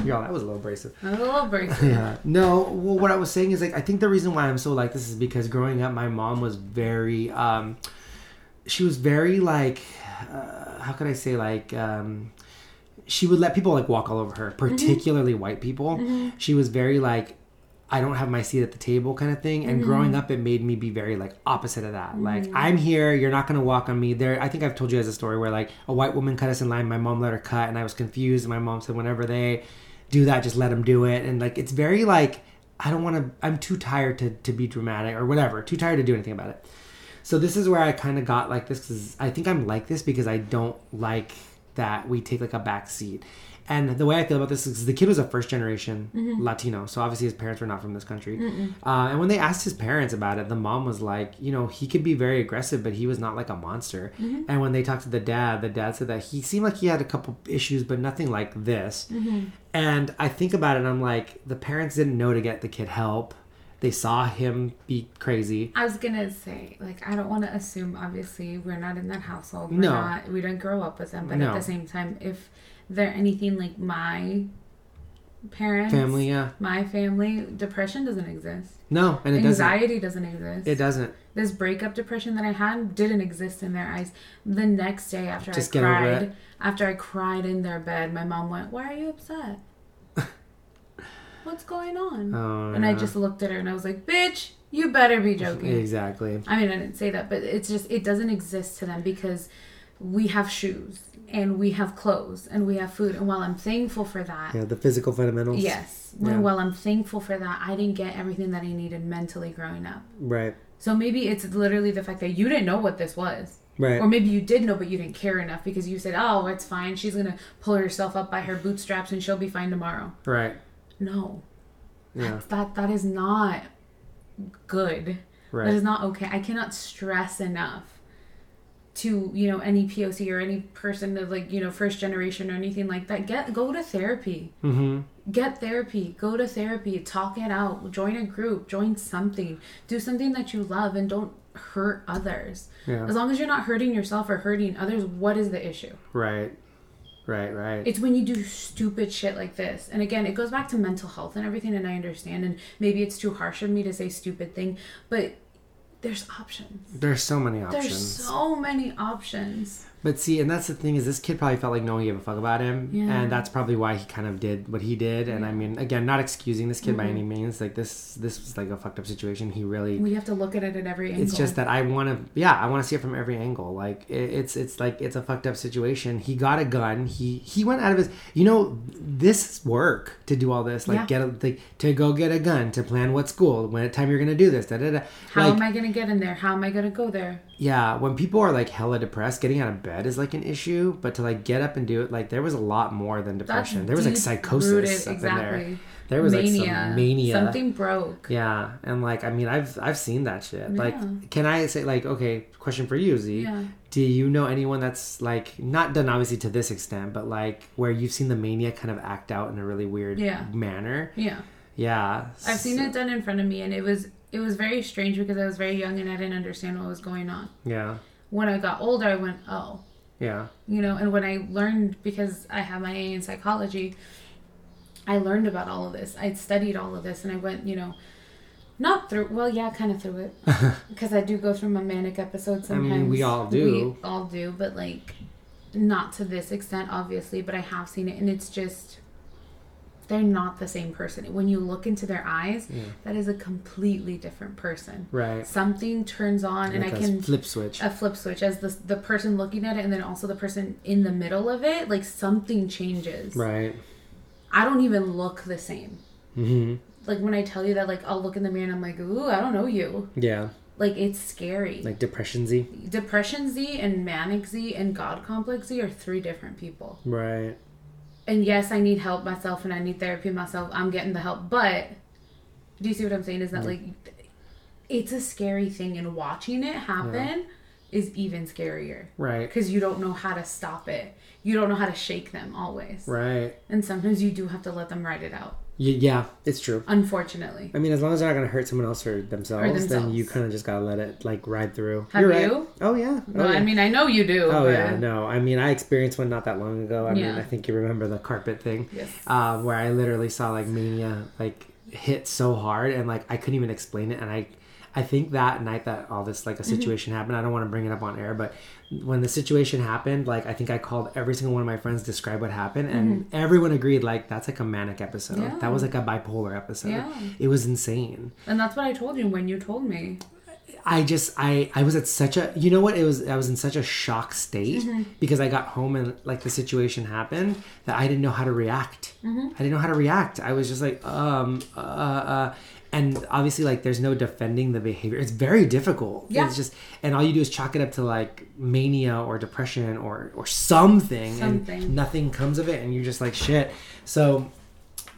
y'all, that was a little abrasive. Was a little abrasive. Yeah. No. Well, what I was saying is like I think the reason why I'm so like this is because growing up, my mom was very. um She was very like, uh, how could I say like. um she would let people like walk all over her, particularly white people. She was very like, I don't have my seat at the table kind of thing. And mm-hmm. growing up, it made me be very like opposite of that. Like mm. I'm here, you're not gonna walk on me. There, I think I've told you guys a story where like a white woman cut us in line. My mom let her cut, and I was confused. And my mom said, whenever they do that, just let them do it. And like it's very like I don't want to. I'm too tired to to be dramatic or whatever. Too tired to do anything about it. So this is where I kind of got like this because I think I'm like this because I don't like that we take like a back seat. And the way I feel about this is the kid was a first generation mm-hmm. Latino, so obviously his parents were not from this country. Uh, and when they asked his parents about it, the mom was like, you know, he could be very aggressive, but he was not like a monster. Mm-hmm. And when they talked to the dad, the dad said that he seemed like he had a couple issues, but nothing like this. Mm-hmm. And I think about it, and I'm like, the parents didn't know to get the kid help. They saw him be crazy. I was gonna say, like, I don't want to assume. Obviously, we're not in that household. We're No. not. We didn't grow up with them. But No. at the same time, if they're anything like my parents, Family, yeah. my family, depression doesn't exist. No, and it doesn't. Anxiety doesn't exist. It doesn't. this breakup depression that I had didn't exist in their eyes. The next day after Just I cried, after I cried in their bed, my mom went, "Why are you upset? What's going on?" Oh, and I just looked at her and I was like, "Bitch, you better be joking." Exactly. I mean, I didn't say that, but it's just it doesn't exist to them because we have shoes and we have clothes and we have food. And while I'm thankful for that, Yeah, the physical fundamentals. yes, Yeah. while I'm thankful for that, I didn't get everything that I needed mentally growing up. Right. So maybe it's literally the fact that you didn't know what this was. Right. Or maybe you did know, but you didn't care enough because you said, "Oh, it's fine. She's gonna pull herself up by her bootstraps and she'll be fine tomorrow." right. No, Yeah. that that is not good. That Right. is not okay. I cannot stress enough to you know any POC or any person of like you know first generation or anything like that. Get go to therapy. Mm-hmm. Get therapy. Go to therapy. Talk it out. Join a group. Join something. Do something that you love and don't hurt others. Yeah. As long as you're not hurting yourself or hurting others, what is the issue? Right. Right. Right. It's when you do stupid shit like this. And again, it goes back to mental health and everything, and I understand. And maybe it's too harsh of me to say stupid thing, but there's options. There's so many options. There's so many options. But see, and that's the thing is, this kid probably felt like no one gave a fuck about him, Yeah. and that's probably why he kind of did what he did. And I mean, again, not excusing this kid by Mm-hmm. any means. Like this, this was like a fucked up situation. He really. We have to look at it at every angle. It's just that I want to, yeah, I want to see it from every angle. Like it, it's, it's like it's a fucked up situation. He got a gun. He, he went out of his, you know, this work to do all this. Like Yeah. get a, like to go get a gun to plan what school, when time you're gonna do this. Da da da. how like, am I gonna get in there? How am I gonna go there? yeah, when people are like hella depressed, getting out of bed is like an issue. But to like get up and do it, like there was a lot more than depression. there was like psychosis up in there. There was like some mania. Something broke. Yeah, and like I mean, I've I've seen that shit. Yeah. Like, can I say like, okay, question for you, Z? Yeah. Do you know anyone that's like not done obviously to this extent, but like where you've seen the mania kind of act out in a really weird Yeah. manner? Yeah. Yeah, I've seen it done in front of me and it was it was very strange because I was very young and I didn't understand what was going on. Yeah, When I got older I went, "Oh, yeah, you know and when i learned because i have my a in psychology i learned about all of this. I studied all of this and i went you know not through well yeah kind of through it. Because i do go through my manic episodes I mean, sometimes. we all do. we all do but like not to this extent obviously but i have seen it and it's just they're not the same person when you look into their eyes Yeah. that is a completely different person right. something turns on and I can flip switch. a flip switch as the the person looking at it and then also the person in the middle of it like something changes right. i don't even look the same hmm like when i tell you that like i'll look in the mirror and i'm like ooh i don't know you Yeah, like it's scary like depression Z. depression z and manic z and god complex z are three different people Right. And yes i need help myself and i need therapy myself i'm getting the help but do you see what i'm saying is that like it's a scary thing and watching it happen is even scarier Right. because you don't know how to stop it. You don't know how to shake them always. Right. And sometimes you do have to let them ride it out. Y- yeah, it's true. Unfortunately. I mean, as long as they're not gonna hurt someone else or themselves, then themselves. you kind of just gotta let it like ride through. Have You're right. you? Oh yeah. Oh, Well, yeah. I mean, I know you do. Oh but- yeah, no. I mean, I experienced one not that long ago. I mean, I think you remember the carpet thing, Yes. um, where I literally saw like mania like hit so hard, and like I couldn't even explain it. And I, I think that night that all this like a Mm-hmm. situation happened. I don't want to bring it up on air, but when the situation happened, like I think I called every single one of my friends describe what happened, and everyone agreed like that's like a manic episode. Mm-hmm. Yeah. That was like a bipolar episode. Yeah. It was insane. And that's what I told you when you told me. I just I I was at such a you know what it was I was in such a shock state Mm-hmm. because I got home and like the situation happened that I didn't know how to react. Mm-hmm. I didn't know how to react. I was just like um uh uh and obviously like there's no defending the behavior. It's very difficult. Yeah. It's just and all you do is chalk it up to like mania or depression or or something, Something. and nothing comes of it and you're just like shit. So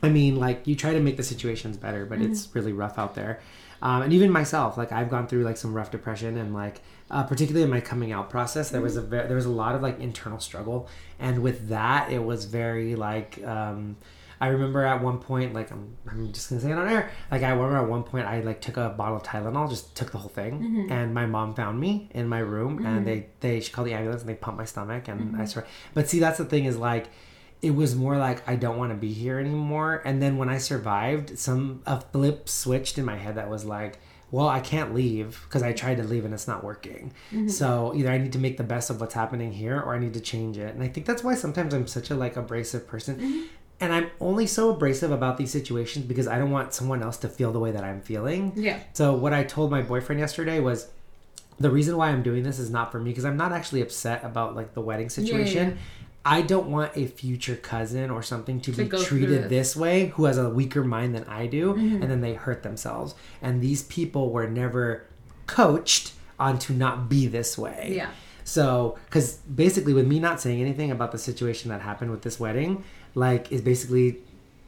I mean, like you try to make the situations better, but it's really rough out there. Um, and even myself, like I've gone through like some rough depression, and like uh, particularly in my coming out process, there was a ve- there was a lot of like internal struggle, and with that, it was very like. Um, I remember at one point, like I'm, I'm just gonna say it on air. Like I remember at one point, I like took a bottle of Tylenol, just took the whole thing, mm-hmm. and my mom found me in my room, and mm-hmm. they they she called the ambulance and they pumped my stomach, and I mm-hmm. swear. But see, that's the thing is like it was more like I don't want to be here anymore. And then when I survived, some a flip switched in my head that was like, well, I can't leave because I tried to leave and it's not working. So either I need to make the best of what's happening here or I need to change it. And I think that's why sometimes I'm such a like abrasive person. And I'm only so abrasive about these situations because I don't want someone else to feel the way that I'm feeling. Yeah. So what I told my boyfriend yesterday was the reason why I'm doing this is not for me because I'm not actually upset about like the wedding situation. yeah. I don't want a future cousin or something to, be treated this. this way who has a weaker mind than I do and then they hurt themselves. And these people were never coached on to not be this way. Yeah. So, because basically, with me not saying anything about the situation that happened with this wedding, like, is basically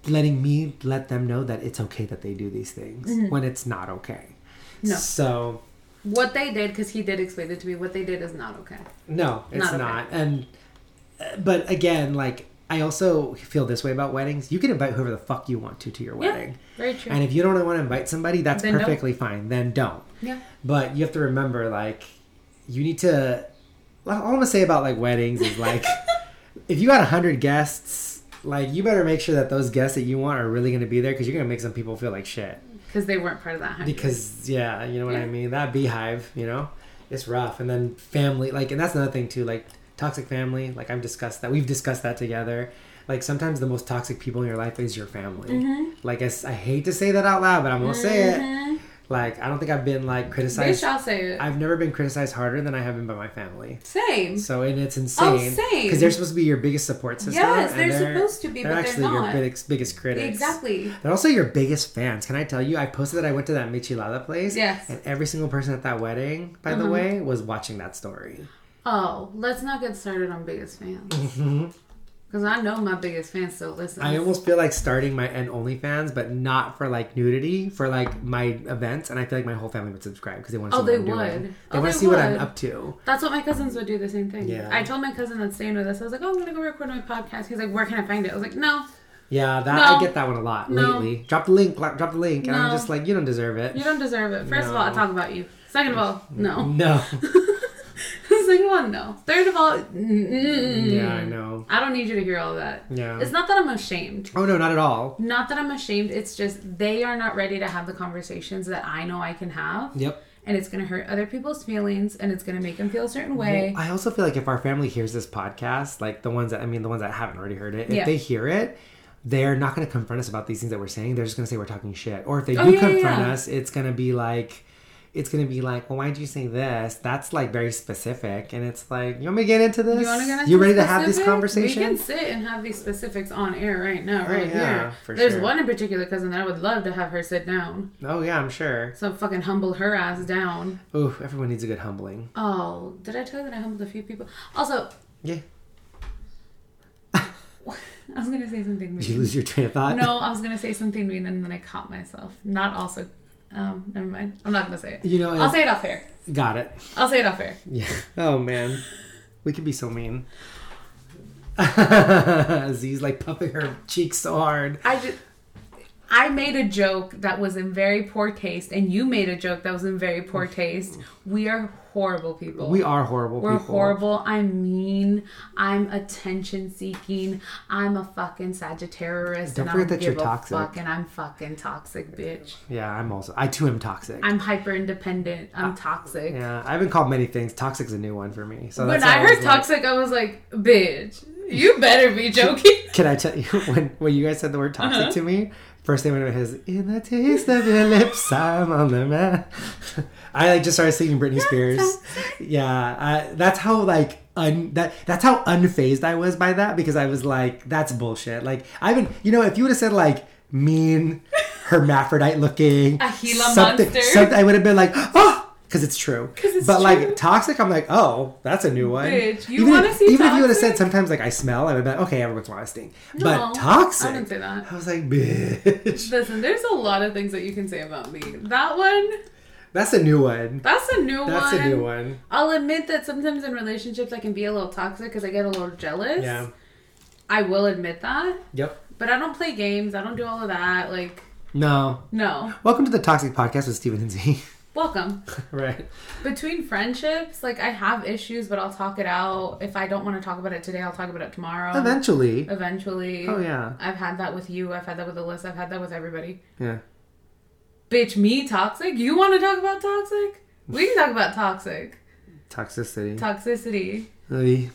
letting me let them know that it's okay that they do these things when it's not okay. No. So, What they did, because he did explain it to me, what they did is not okay. no, it's Not not. okay. And, uh, but again, like, I also feel this way about weddings. You can invite whoever the fuck you want to to your wedding. Yeah, Very true. And if you don't want to invite somebody, that's Then don't. perfectly fine. Then don't. yeah. But you have to remember, like, you need to. All I'm gonna say about like weddings is like, if you got hundred guests, like you better make sure that those guests that you want are really gonna be there because you're gonna make some people feel like shit. Because they weren't part of that. 100. Because yeah, you know what I mean. That beehive, you know, it's rough. And then family, like, and that's another thing too. Like toxic family, like I've discussed that. We've discussed that together. Like sometimes the most toxic people in your life is your family. Mm-hmm. Like I hate to say that out loud, but I'm gonna say it Mhm. Like I don't think I've been like Bitch, criticized. I'll say it. I've never been criticized harder than I have been by my family. Same. So and it's insane. Oh, same. Because they're supposed to be your biggest support system. Yes, and they're supposed to be, They're but they're actually your biggest, biggest critics. Exactly. They're also your biggest fans. Can I tell you? I posted that I went to that Michelada place. Yes. And every single person at that wedding, by the Uh-huh. way, was watching that story. Oh, let's not get started on biggest fans. Because I know my biggest fans still listen. I almost feel like starting my and OnlyFans, but not for like nudity, for like my events, and I feel like my whole family would subscribe because they want to Oh, see they oh, what I'm would. doing. They Oh, want to see what I'm up to. That's what my cousins would do the same thing. Yeah. I told my cousin that's staying with us, I was like, oh, I'm going to go record my podcast. He's like, where can I find it? I was like, no, Yeah, that No. I get that one a lot No. lately. Drop the link, drop the link, and I'm just like, you don't deserve it. you don't deserve it. First of all, I talk about you. Second of all, no. No. Second of all, no. Third of all, mm, yeah, I know. I don't need you to hear all that. Yeah. It's not that I'm ashamed. Oh no, not at all. Not that I'm ashamed. It's just they are not ready to have the conversations that I know I can have. Yep. And it's going to hurt other people's feelings and it's going to make them feel a certain way. I also feel like if our family hears this podcast, like the ones that I mean, the ones that haven't already heard it, if Yeah. they hear it, they're not going to confront us about these things that we're saying. They're just going to say we're talking shit. Or if they do Oh, yeah, yeah, confront yeah. us, it's going to be like, it's going to be like, well, why did you say this? That's like very specific, and it's like, you want me to get into this? You want to get into You ready the to have this conversation? We can sit and have these specifics on air right now, Oh, right yeah, here. There's sure. one in particular cousin that I would love to have her sit down. Oh yeah, I'm sure. So fucking humble her ass down. Ooh, everyone needs a good humbling. Oh, did I tell you that I humbled a few people? Also, Yeah. I was gonna say something Did you lose your train of thought? No, I was gonna say something mean and then I caught myself. Not also. Um, never mind. I'm not gonna say it. You know, I'll say it off air. got it. I'll say it off air. Yeah. Oh man, we could be so mean. Z's like puffing her cheeks so hard. I just. I made a joke that was in very poor taste, and you made a joke that was in very poor taste. We are horrible people. We are horrible We're people. horrible. I'm mean. I'm attention seeking. I'm a fucking Sagittarius. Don't and I don't that you're toxic. Fuck and I'm fucking toxic, bitch. Yeah, I'm also. I too am toxic. I'm hyper independent. I'm toxic. yeah, I've been called many things. Toxic's a new one for me. So when that's I why heard was like- toxic, I was like, bitch, you better be joking. Can I tell you when when you guys said the word toxic Uh-huh. to me? First thing I went is in the taste of your lips, I'm on the man. I like just started singing Britney Spears. Yeah, I, that's how like un that that's how unfazed I was by that because I was like, that's bullshit. Like I haven't, you know, if you would have said like mean, hermaphrodite looking, A Gila something, monster. something, I would have been like, oh. Because it's true. it's but true. like toxic, I'm like, oh, that's a new one. Bitch, you wanna if, see even if you would have said sometimes like I smell, I would have been okay. everyone's once in a while I stink. No, but toxic. I didn't say that. I was like, bitch. Listen, there's a lot of things that you can say about me. That one, That's a new one. that's a new That's one. That's a new one. I'll admit that sometimes in relationships I can be a little toxic because I get a little jealous. Yeah. I will admit that. Yep. But I don't play games. I don't do all of that. Like, No. no. Welcome to the Toxic Podcast with Steven and Z. Welcome. right. Between friendships, like, I have issues, but I'll talk it out. If I don't want to talk about it today, I'll talk about it tomorrow. Eventually. Eventually. Oh yeah. I've had that with you. I've had that with Alyssa. I've had that with everybody. Yeah. Bitch, me toxic? You want to talk about toxic? We can talk about toxic. Toxicity. Toxicity. Oy.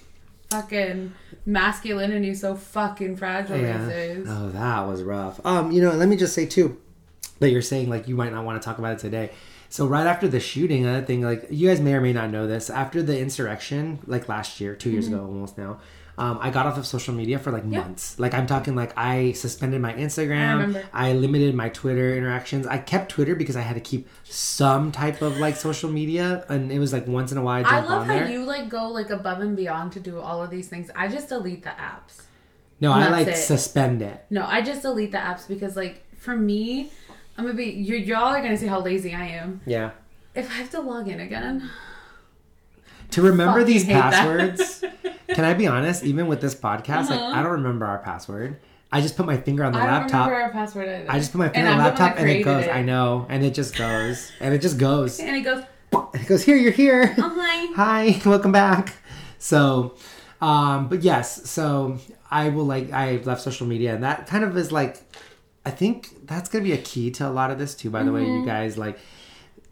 Fucking masculinity so fucking fragile these days. Oh, that was rough. Um, you know, let me just say too that you're saying like you might not want to talk about it today. So right after the shooting, another thing, like you guys may or may not know this, after the insurrection, like last year, two years ago almost now, um, I got off of social media for like Mm-hmm. Months. Like I'm talking like I suspended my I Instagram, remember. I, limited my Twitter interactions. I kept Twitter because I had to keep some type of like social media, and it was like once in a while I I love how there. you like go like above and beyond to do all of these things. I just delete the apps. no, I like it. suspend it. No, I just delete the apps because like for me, I'm gonna be you y'all are gonna see how lazy I am. Yeah. If I have to log in again, To remember these passwords, can I be honest? Even with this podcast, like Uh-huh. I don't remember our password. I just put my finger on the I don't laptop. remember our password either. I just put my And finger on the I'm the one laptop and it goes. I know, and it just goes, and it just goes. And it goes, it goes here. You're here. oh hi. Hi, welcome back. So, um, but yes, so I will like I left social media, and that kind of is like, I think that's gonna be a key to a lot of this too. By the way, Mm-hmm. you guys like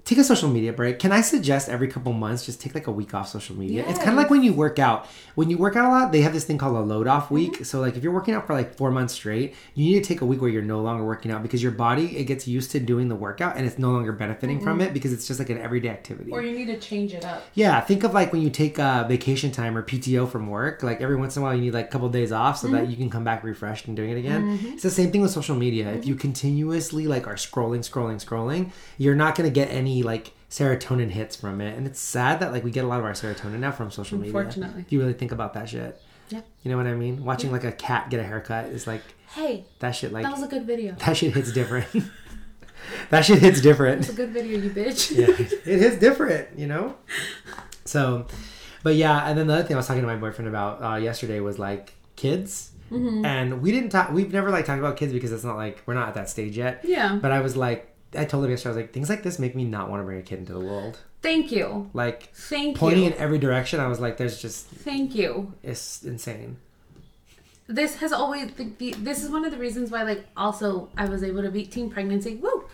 take a social media break. Can I suggest every couple months just take like a week off social media? It's kind of like when you work out. When you work out a lot, they have this thing called a load off week. Mm-hmm. So like if you're working out for like four months straight, you need to take a week where you're no longer working out because your body it gets used to doing the workout and it's no longer benefiting from it because it's just like an everyday activity. Mm-hmm. Or you need to change it up. Yeah, think of like when you take uh, vacation time or PTO from work. Like every once in a while, you need like a couple of days off so that Mm-hmm. you can come back refreshed and doing it again. It's the same thing with social media. If you Mm-hmm. continuously like are scrolling, scrolling, scrolling, you're not gonna get any like serotonin hits from it. And it's sad that like we get a lot of our serotonin now from social media. Unfortunately. if you really think about that shit. Yeah. You know what I mean? Watching like a cat get a haircut is like Hey, that shit. Like that was a good video. that shit hits different. that shit hits different. It's a good video, you bitch. yeah, It hits different, you know. So, but yeah, and then the other thing I was talking to my boyfriend about uh, yesterday was like kids, Mm-hmm. and we didn't talk. We've never like talked about kids because it's not like we're not at that stage yet. Yeah. But I was like, I told him yesterday, I was like, things like this make me not want to bring a kid into the world. Thank you. Like Thank pointing you. in every direction, I was like, there's just Thank you. it's insane. This has always this is one of the reasons why like also I was able to beat teen pregnancy. Woo.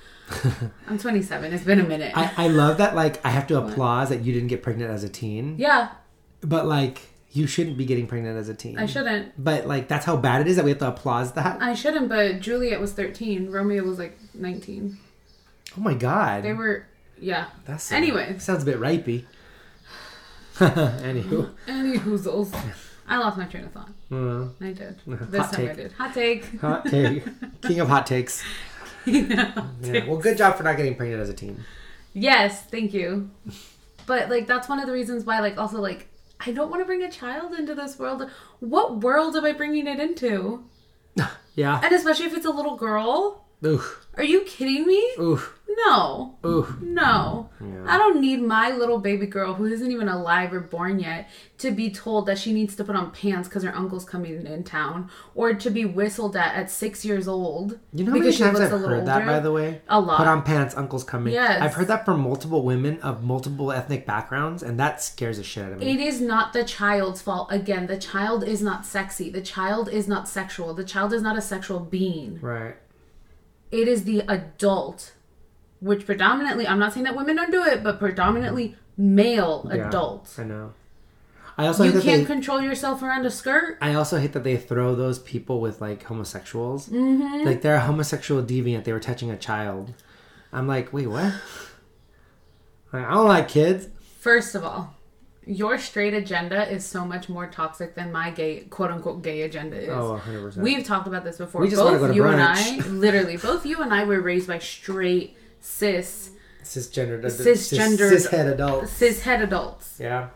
I'm 27. It's been a minute. I, I love that. Like I have to applaud that you didn't get pregnant as a teen, yeah, but like you shouldn't be getting pregnant as a teen. I shouldn't. But like that's how bad it is that we have to applaud that. I shouldn't, but Juliet was 13. Romeo was like 19. Oh my god. They were yeah. That's Anyway. sounds a bit rapey. Anywho, Any hoozles. I lost my train of thought. uh, I did. Hot This time I did. Hot take. hot take, king of hot takes. Yeah. Well, good job for not getting pregnant as a teen. Yes, thank you. But like that's one of the reasons why like also like I don't want to bring a child into this world. What world am I bringing it into? Yeah. And especially if it's a little girl. Oof. Are you kidding me? Oof. No. Oof. No. Yeah. I don't need my little baby girl who isn't even alive or born yet to be told that she needs to put on pants because her uncle's coming in town or to be whistled at at six years old. You know how many because she times looks I've a little heard that, older? by the way? A lot. Put on pants, uncle's coming. Yes. I've heard that from multiple women of multiple ethnic backgrounds, and that scares the shit out of me. It is not the child's fault. Again, the child is not sexy. The child is not sexual. The child is not a sexual being. right. It is the adult, which predominantly, I'm not saying that women don't do it, but predominantly male Yeah, adults. I know. I also You can't they, control yourself around a skirt. I also hate that they throw those people with like homosexuals. Mm-hmm. Like they're a homosexual deviant. They were touching a child. I'm like, wait, what? I don't like kids. First of all, your straight agenda is so much more toxic than my gay, quote unquote, gay agenda is. Oh, 100 percent. We've talked about this before. We just wanna both you and. I, literally, both you and I were raised by straight, cis, cisgendered, Cisgendered- cis, cishet adults. cishet adults. Yeah.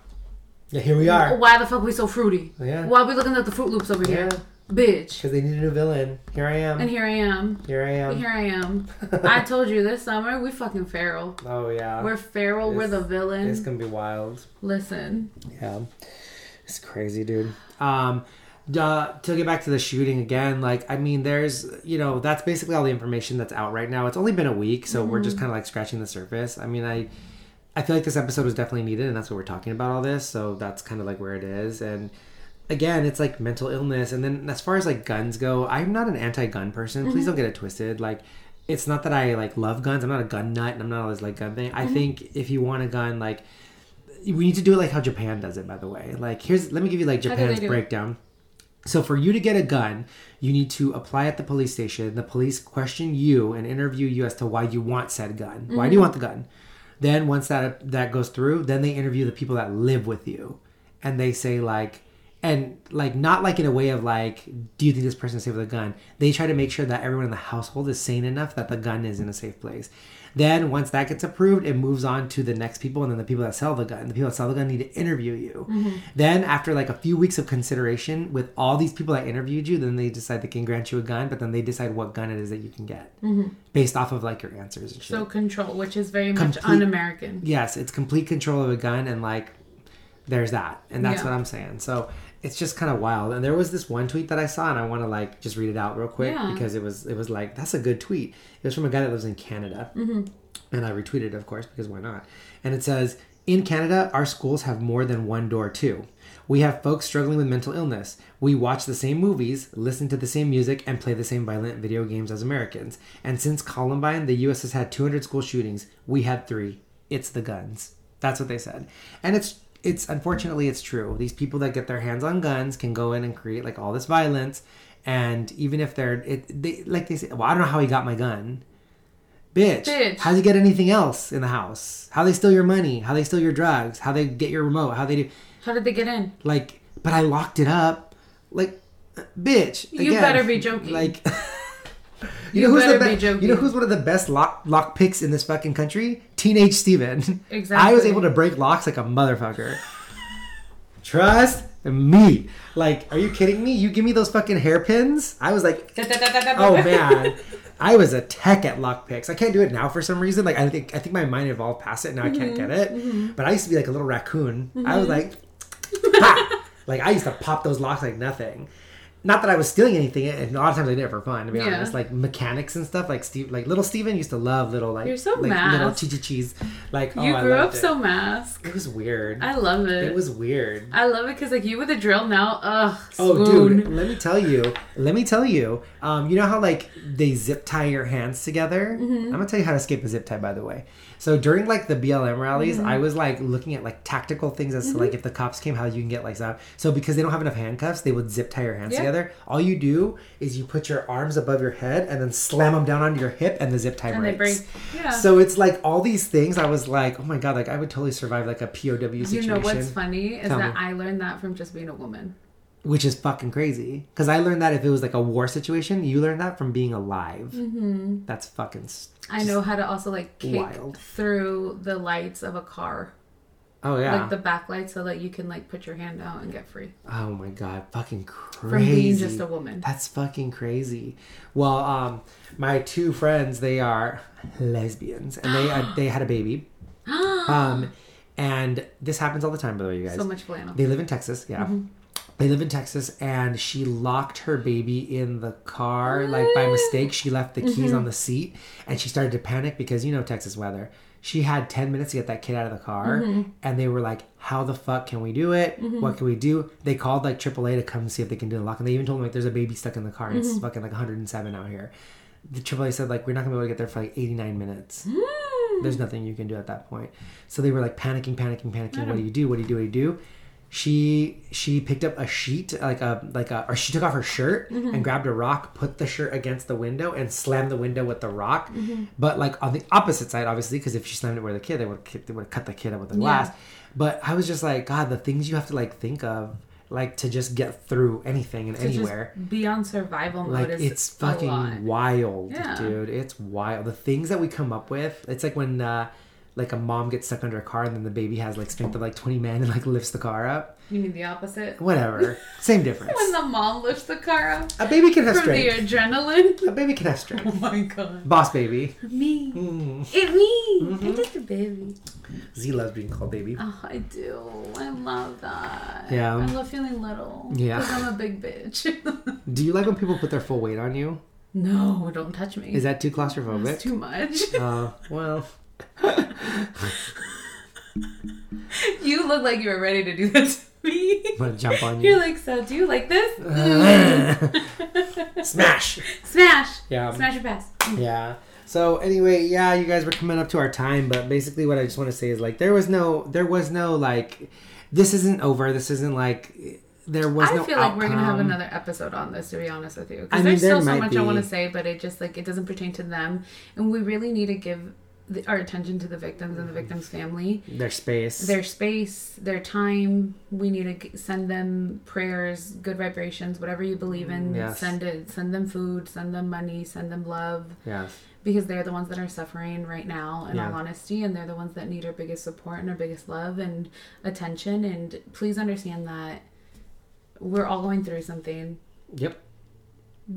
Yeah, here we are. Why the fuck are we so fruity? Yeah. Why are we looking at the Fruit Loops over here? Bitch. Because they needed a new villain. Here I am. And here I am. Here I am. Here I am. I told you this summer we fucking feral. Oh yeah. We're feral. We're the villain. It's gonna be wild. Listen. Yeah. It's crazy, dude. Um uh, to get back to the shooting again, like I mean, there's you know that's basically all the information that's out right now. It's only been a week, so we're just kind of like scratching the surface. I mean, I I feel like this episode was definitely needed, and that's what we're talking about all this. So that's kind of like where it is. And again, it's like mental illness. And then as far as like guns go, I'm not an anti-gun person. Please don't mm-hmm. get it twisted. Like it's not that I like love guns. I'm not a gun nut, and I'm not always like gun thing. I mm-hmm. think if you want a gun, like we need to do it like how Japan does it. By the way, like here's let me give you like How do they Japan's breakdown. So for you to get a gun, you need to apply at the police station. The police question you and interview you as to why you want said gun. Why do you mm-hmm. want the gun? Then once that that goes through, then they interview the people that live with you, and they say like, and like not like in a way of like, do you think this person's safe with a gun? They try to make sure that everyone in the household is sane enough that the gun is in a safe place. Then once that gets approved, it moves on to the next people, and then the people that sell the gun. The people that sell the gun need to interview you. Mm-hmm. Then after like a few weeks of consideration with all these people that interviewed you, then they decide they can grant you a gun, but then they decide what gun it is that you can get mm-hmm. based off of like your answers and shit. So control, which is very much Complete- un-American. yes, it's complete control of a gun, and like there's that, and that's Yeah. what I'm saying. So it's just kind of wild. And there was this one tweet that I saw, and I want to like just read it out real quick Yeah. because it was it was like that's a good tweet. It was from a guy that lives in Canada, Mm-hmm. and I retweeted, it, of course, because why not? And it says. In Canada, our schools have more than one door, too. We have folks struggling with mental illness. We watch the same movies, listen to the same music, and play the same violent video games as Americans. And since Columbine, the U.S. has had 200 school shootings. We had three. It's the guns. That's what they said. And it's it's unfortunately it's true. These people that get their hands on guns can go in and create like all this violence. And even if they're it, they like they say, well, I don't know how he got my gun. Bitch, Bitch. how'd you get anything else in the house? How they steal your money? How they steal your drugs? How they get your remote? How they do How did they get in? like? But I locked it up. Like, uh, bitch. You again, better be joking. Like, You you, know who's the be joking. You know who's one of the best lock lock picks in this fucking country? Teenage Steven. Exactly. I was able to break locks like a motherfucker. Trust me. Like, are you kidding me? You give me those fucking hairpins? I was like, oh, oh man. I was a tech at lock picks. I can't do it now for some reason. Like I think I think my mind evolved past it. Now I can't mm-hmm. get it. Mm-hmm. But I used to be like a little raccoon. I was mm-hmm. like, like I used to pop those locks like nothing. Not that I was stealing anything, and a lot of times I did it for fun. To be Yeah. honest, like mechanics and stuff, like Steve, like little Steven used to love little like You're so like little masked. chi cheese. Like oh, You grew up it. so masked. It was weird. I love it. it was weird. I love it because like you with a drill now. Ugh. Oh, dude, let me tell you. Let me tell you. Um, you know how like they zip tie your hands together? Mm-hmm. I'm gonna tell you how to escape a zip tie, by the way. So during like the BLM rallies, Mm-hmm. I was like looking at like tactical things as to like if the cops came, how you can get like that. So because they don't have enough handcuffs, they would zip tie your hands Yeah. together. All you do is you put your arms above your head and then slam them down onto your hip, and the zip tie And they breaks. break. Yeah. So it's like all these things. I was like, oh my god, like I would totally survive like a POW situation. You know what's funny is Tell that me. I learned that from just being a woman. Which is fucking crazy. Because I learned that if it was like a war situation, you learned that from being alive. Mm-hmm. That's fucking. i know how to also like kick Wild. through the lights of a car, Oh yeah. like the backlight, so that you can like put your hand out and get free oh my god, fucking crazy. from being just a woman. That's fucking crazy. Well, um, my two friends, they are lesbians, and they uh, they had a baby. Um, and this happens all the time, by the way, you guys. so much flannel. They live in Texas, yeah. Mm-hmm. They live in Texas, and she locked her baby in the car, like by mistake. She left the keys Mm-hmm. on the seat, and she started to panic because you know Texas weather. She had ten minutes to get that kid out of the car, Mm-hmm. and they were like, "How the fuck can we do it? What can we do?" They called like AAA to come see if they can do the lock, and they even told them like, "There's a baby stuck in the car, and it's Mm-hmm. fucking like 107 out here." The AAA said like, "We're not gonna be able to get there for like 89 minutes." Mm. There's nothing you can do at that point. So they were like panicking, panicking, panicking. What do you do? What do you do? What do you do? She she picked up a sheet like a like a or she took off her shirt and grabbed a rock, put the shirt against the window and slammed the window with the rock. But like on the opposite side, obviously, because if she slammed it where the kid, they would they would have cut the kid up with the glass. But I was just like, God, the things you have to like think of, like to just get through anything and To just anywhere. be on survival mode like it's a fucking wild Yeah. dude. It's wild. The things that we come up with it's like when uh like a mom gets stuck under a car and then the baby has like strength of like 20 men and like lifts the car up You mean the opposite? whatever same difference When the mom lifts the car up a baby can have strength. from the adrenaline. a baby can have strength. Oh my god. boss baby Me. mm. It me. Mm-hmm. I'm just a baby. z loves being called baby Oh, I do. I love that. Yeah. I love feeling little. Yeah. Because I'm a big bitch. do you like when people put their full weight on you no, don't touch me. is that too claustrophobic That's too much. uh well you look like you were ready to do this to me. i'm gonna jump on you? You're like, so do you like this? smash Smash. yeah Smash your pass. Yeah. So anyway, yeah, you guys were coming up to our time, but basically what I just want to say is like there was no there was no like this isn't over. This isn't like there was I no feel like we're gonna have another episode on this, to be honest with you, I because mean, there's there still so much I want to say, but it just like it doesn't pertain to them, and we really need to give the, our attention to the victims and the mm-hmm. victims' family, their space. their space, their time. We need to send them prayers, good vibrations, whatever you believe in. Yes. Send it. Send them food. Send them money. Send them love. yes. because they're the ones that are suffering right now in Yeah. all honesty and they're the ones that need our biggest support and our biggest love and attention and please understand that we're all going through something Yep.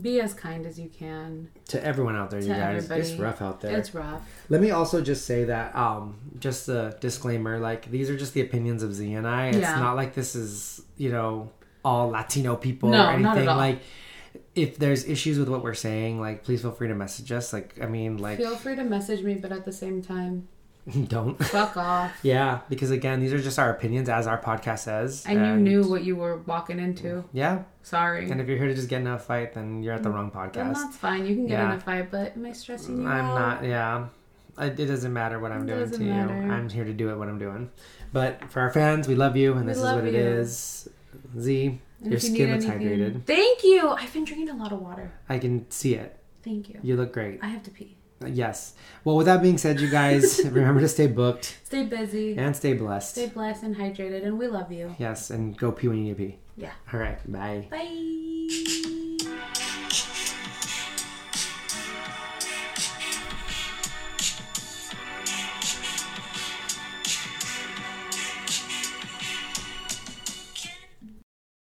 Be as kind as you can To everyone out there, you guys, it's rough out there. it's rough Let me also just say that, um, just a disclaimer, like these are just the opinions of Z and I. It's Yeah. not like this is, you know, all Latino people No, or anything. Like if there's issues with what we're saying, like please feel free to message us. Like I mean, like feel free to message me but at the same time don't. Fuck off. Yeah, because again, these are just our opinions, as our podcast says. And you knew what you were walking into. Yeah, Sorry. and if you're here to just get in a fight, then you're at the wrong Then podcast. that's fine. You can get Yeah. in a fight, but am I stressing you I'm out? not. Yeah, it doesn't matter what I'm It doing to doesn't you. I'm here to do it what I'm doing. But for our fans, we love you, and this is what it you. is. Z, And your you skin looks anything- hydrated. Thank you. I've been drinking a lot of water. I can see it. Thank you. You look great. I have to pee. Yes. Well, with that being said, you guys remember to stay booked Stay busy. and stay blessed. Stay blessed and hydrated, and we love you. Yes, and go pee when you need to pee. Yeah. All right. Bye. Bye.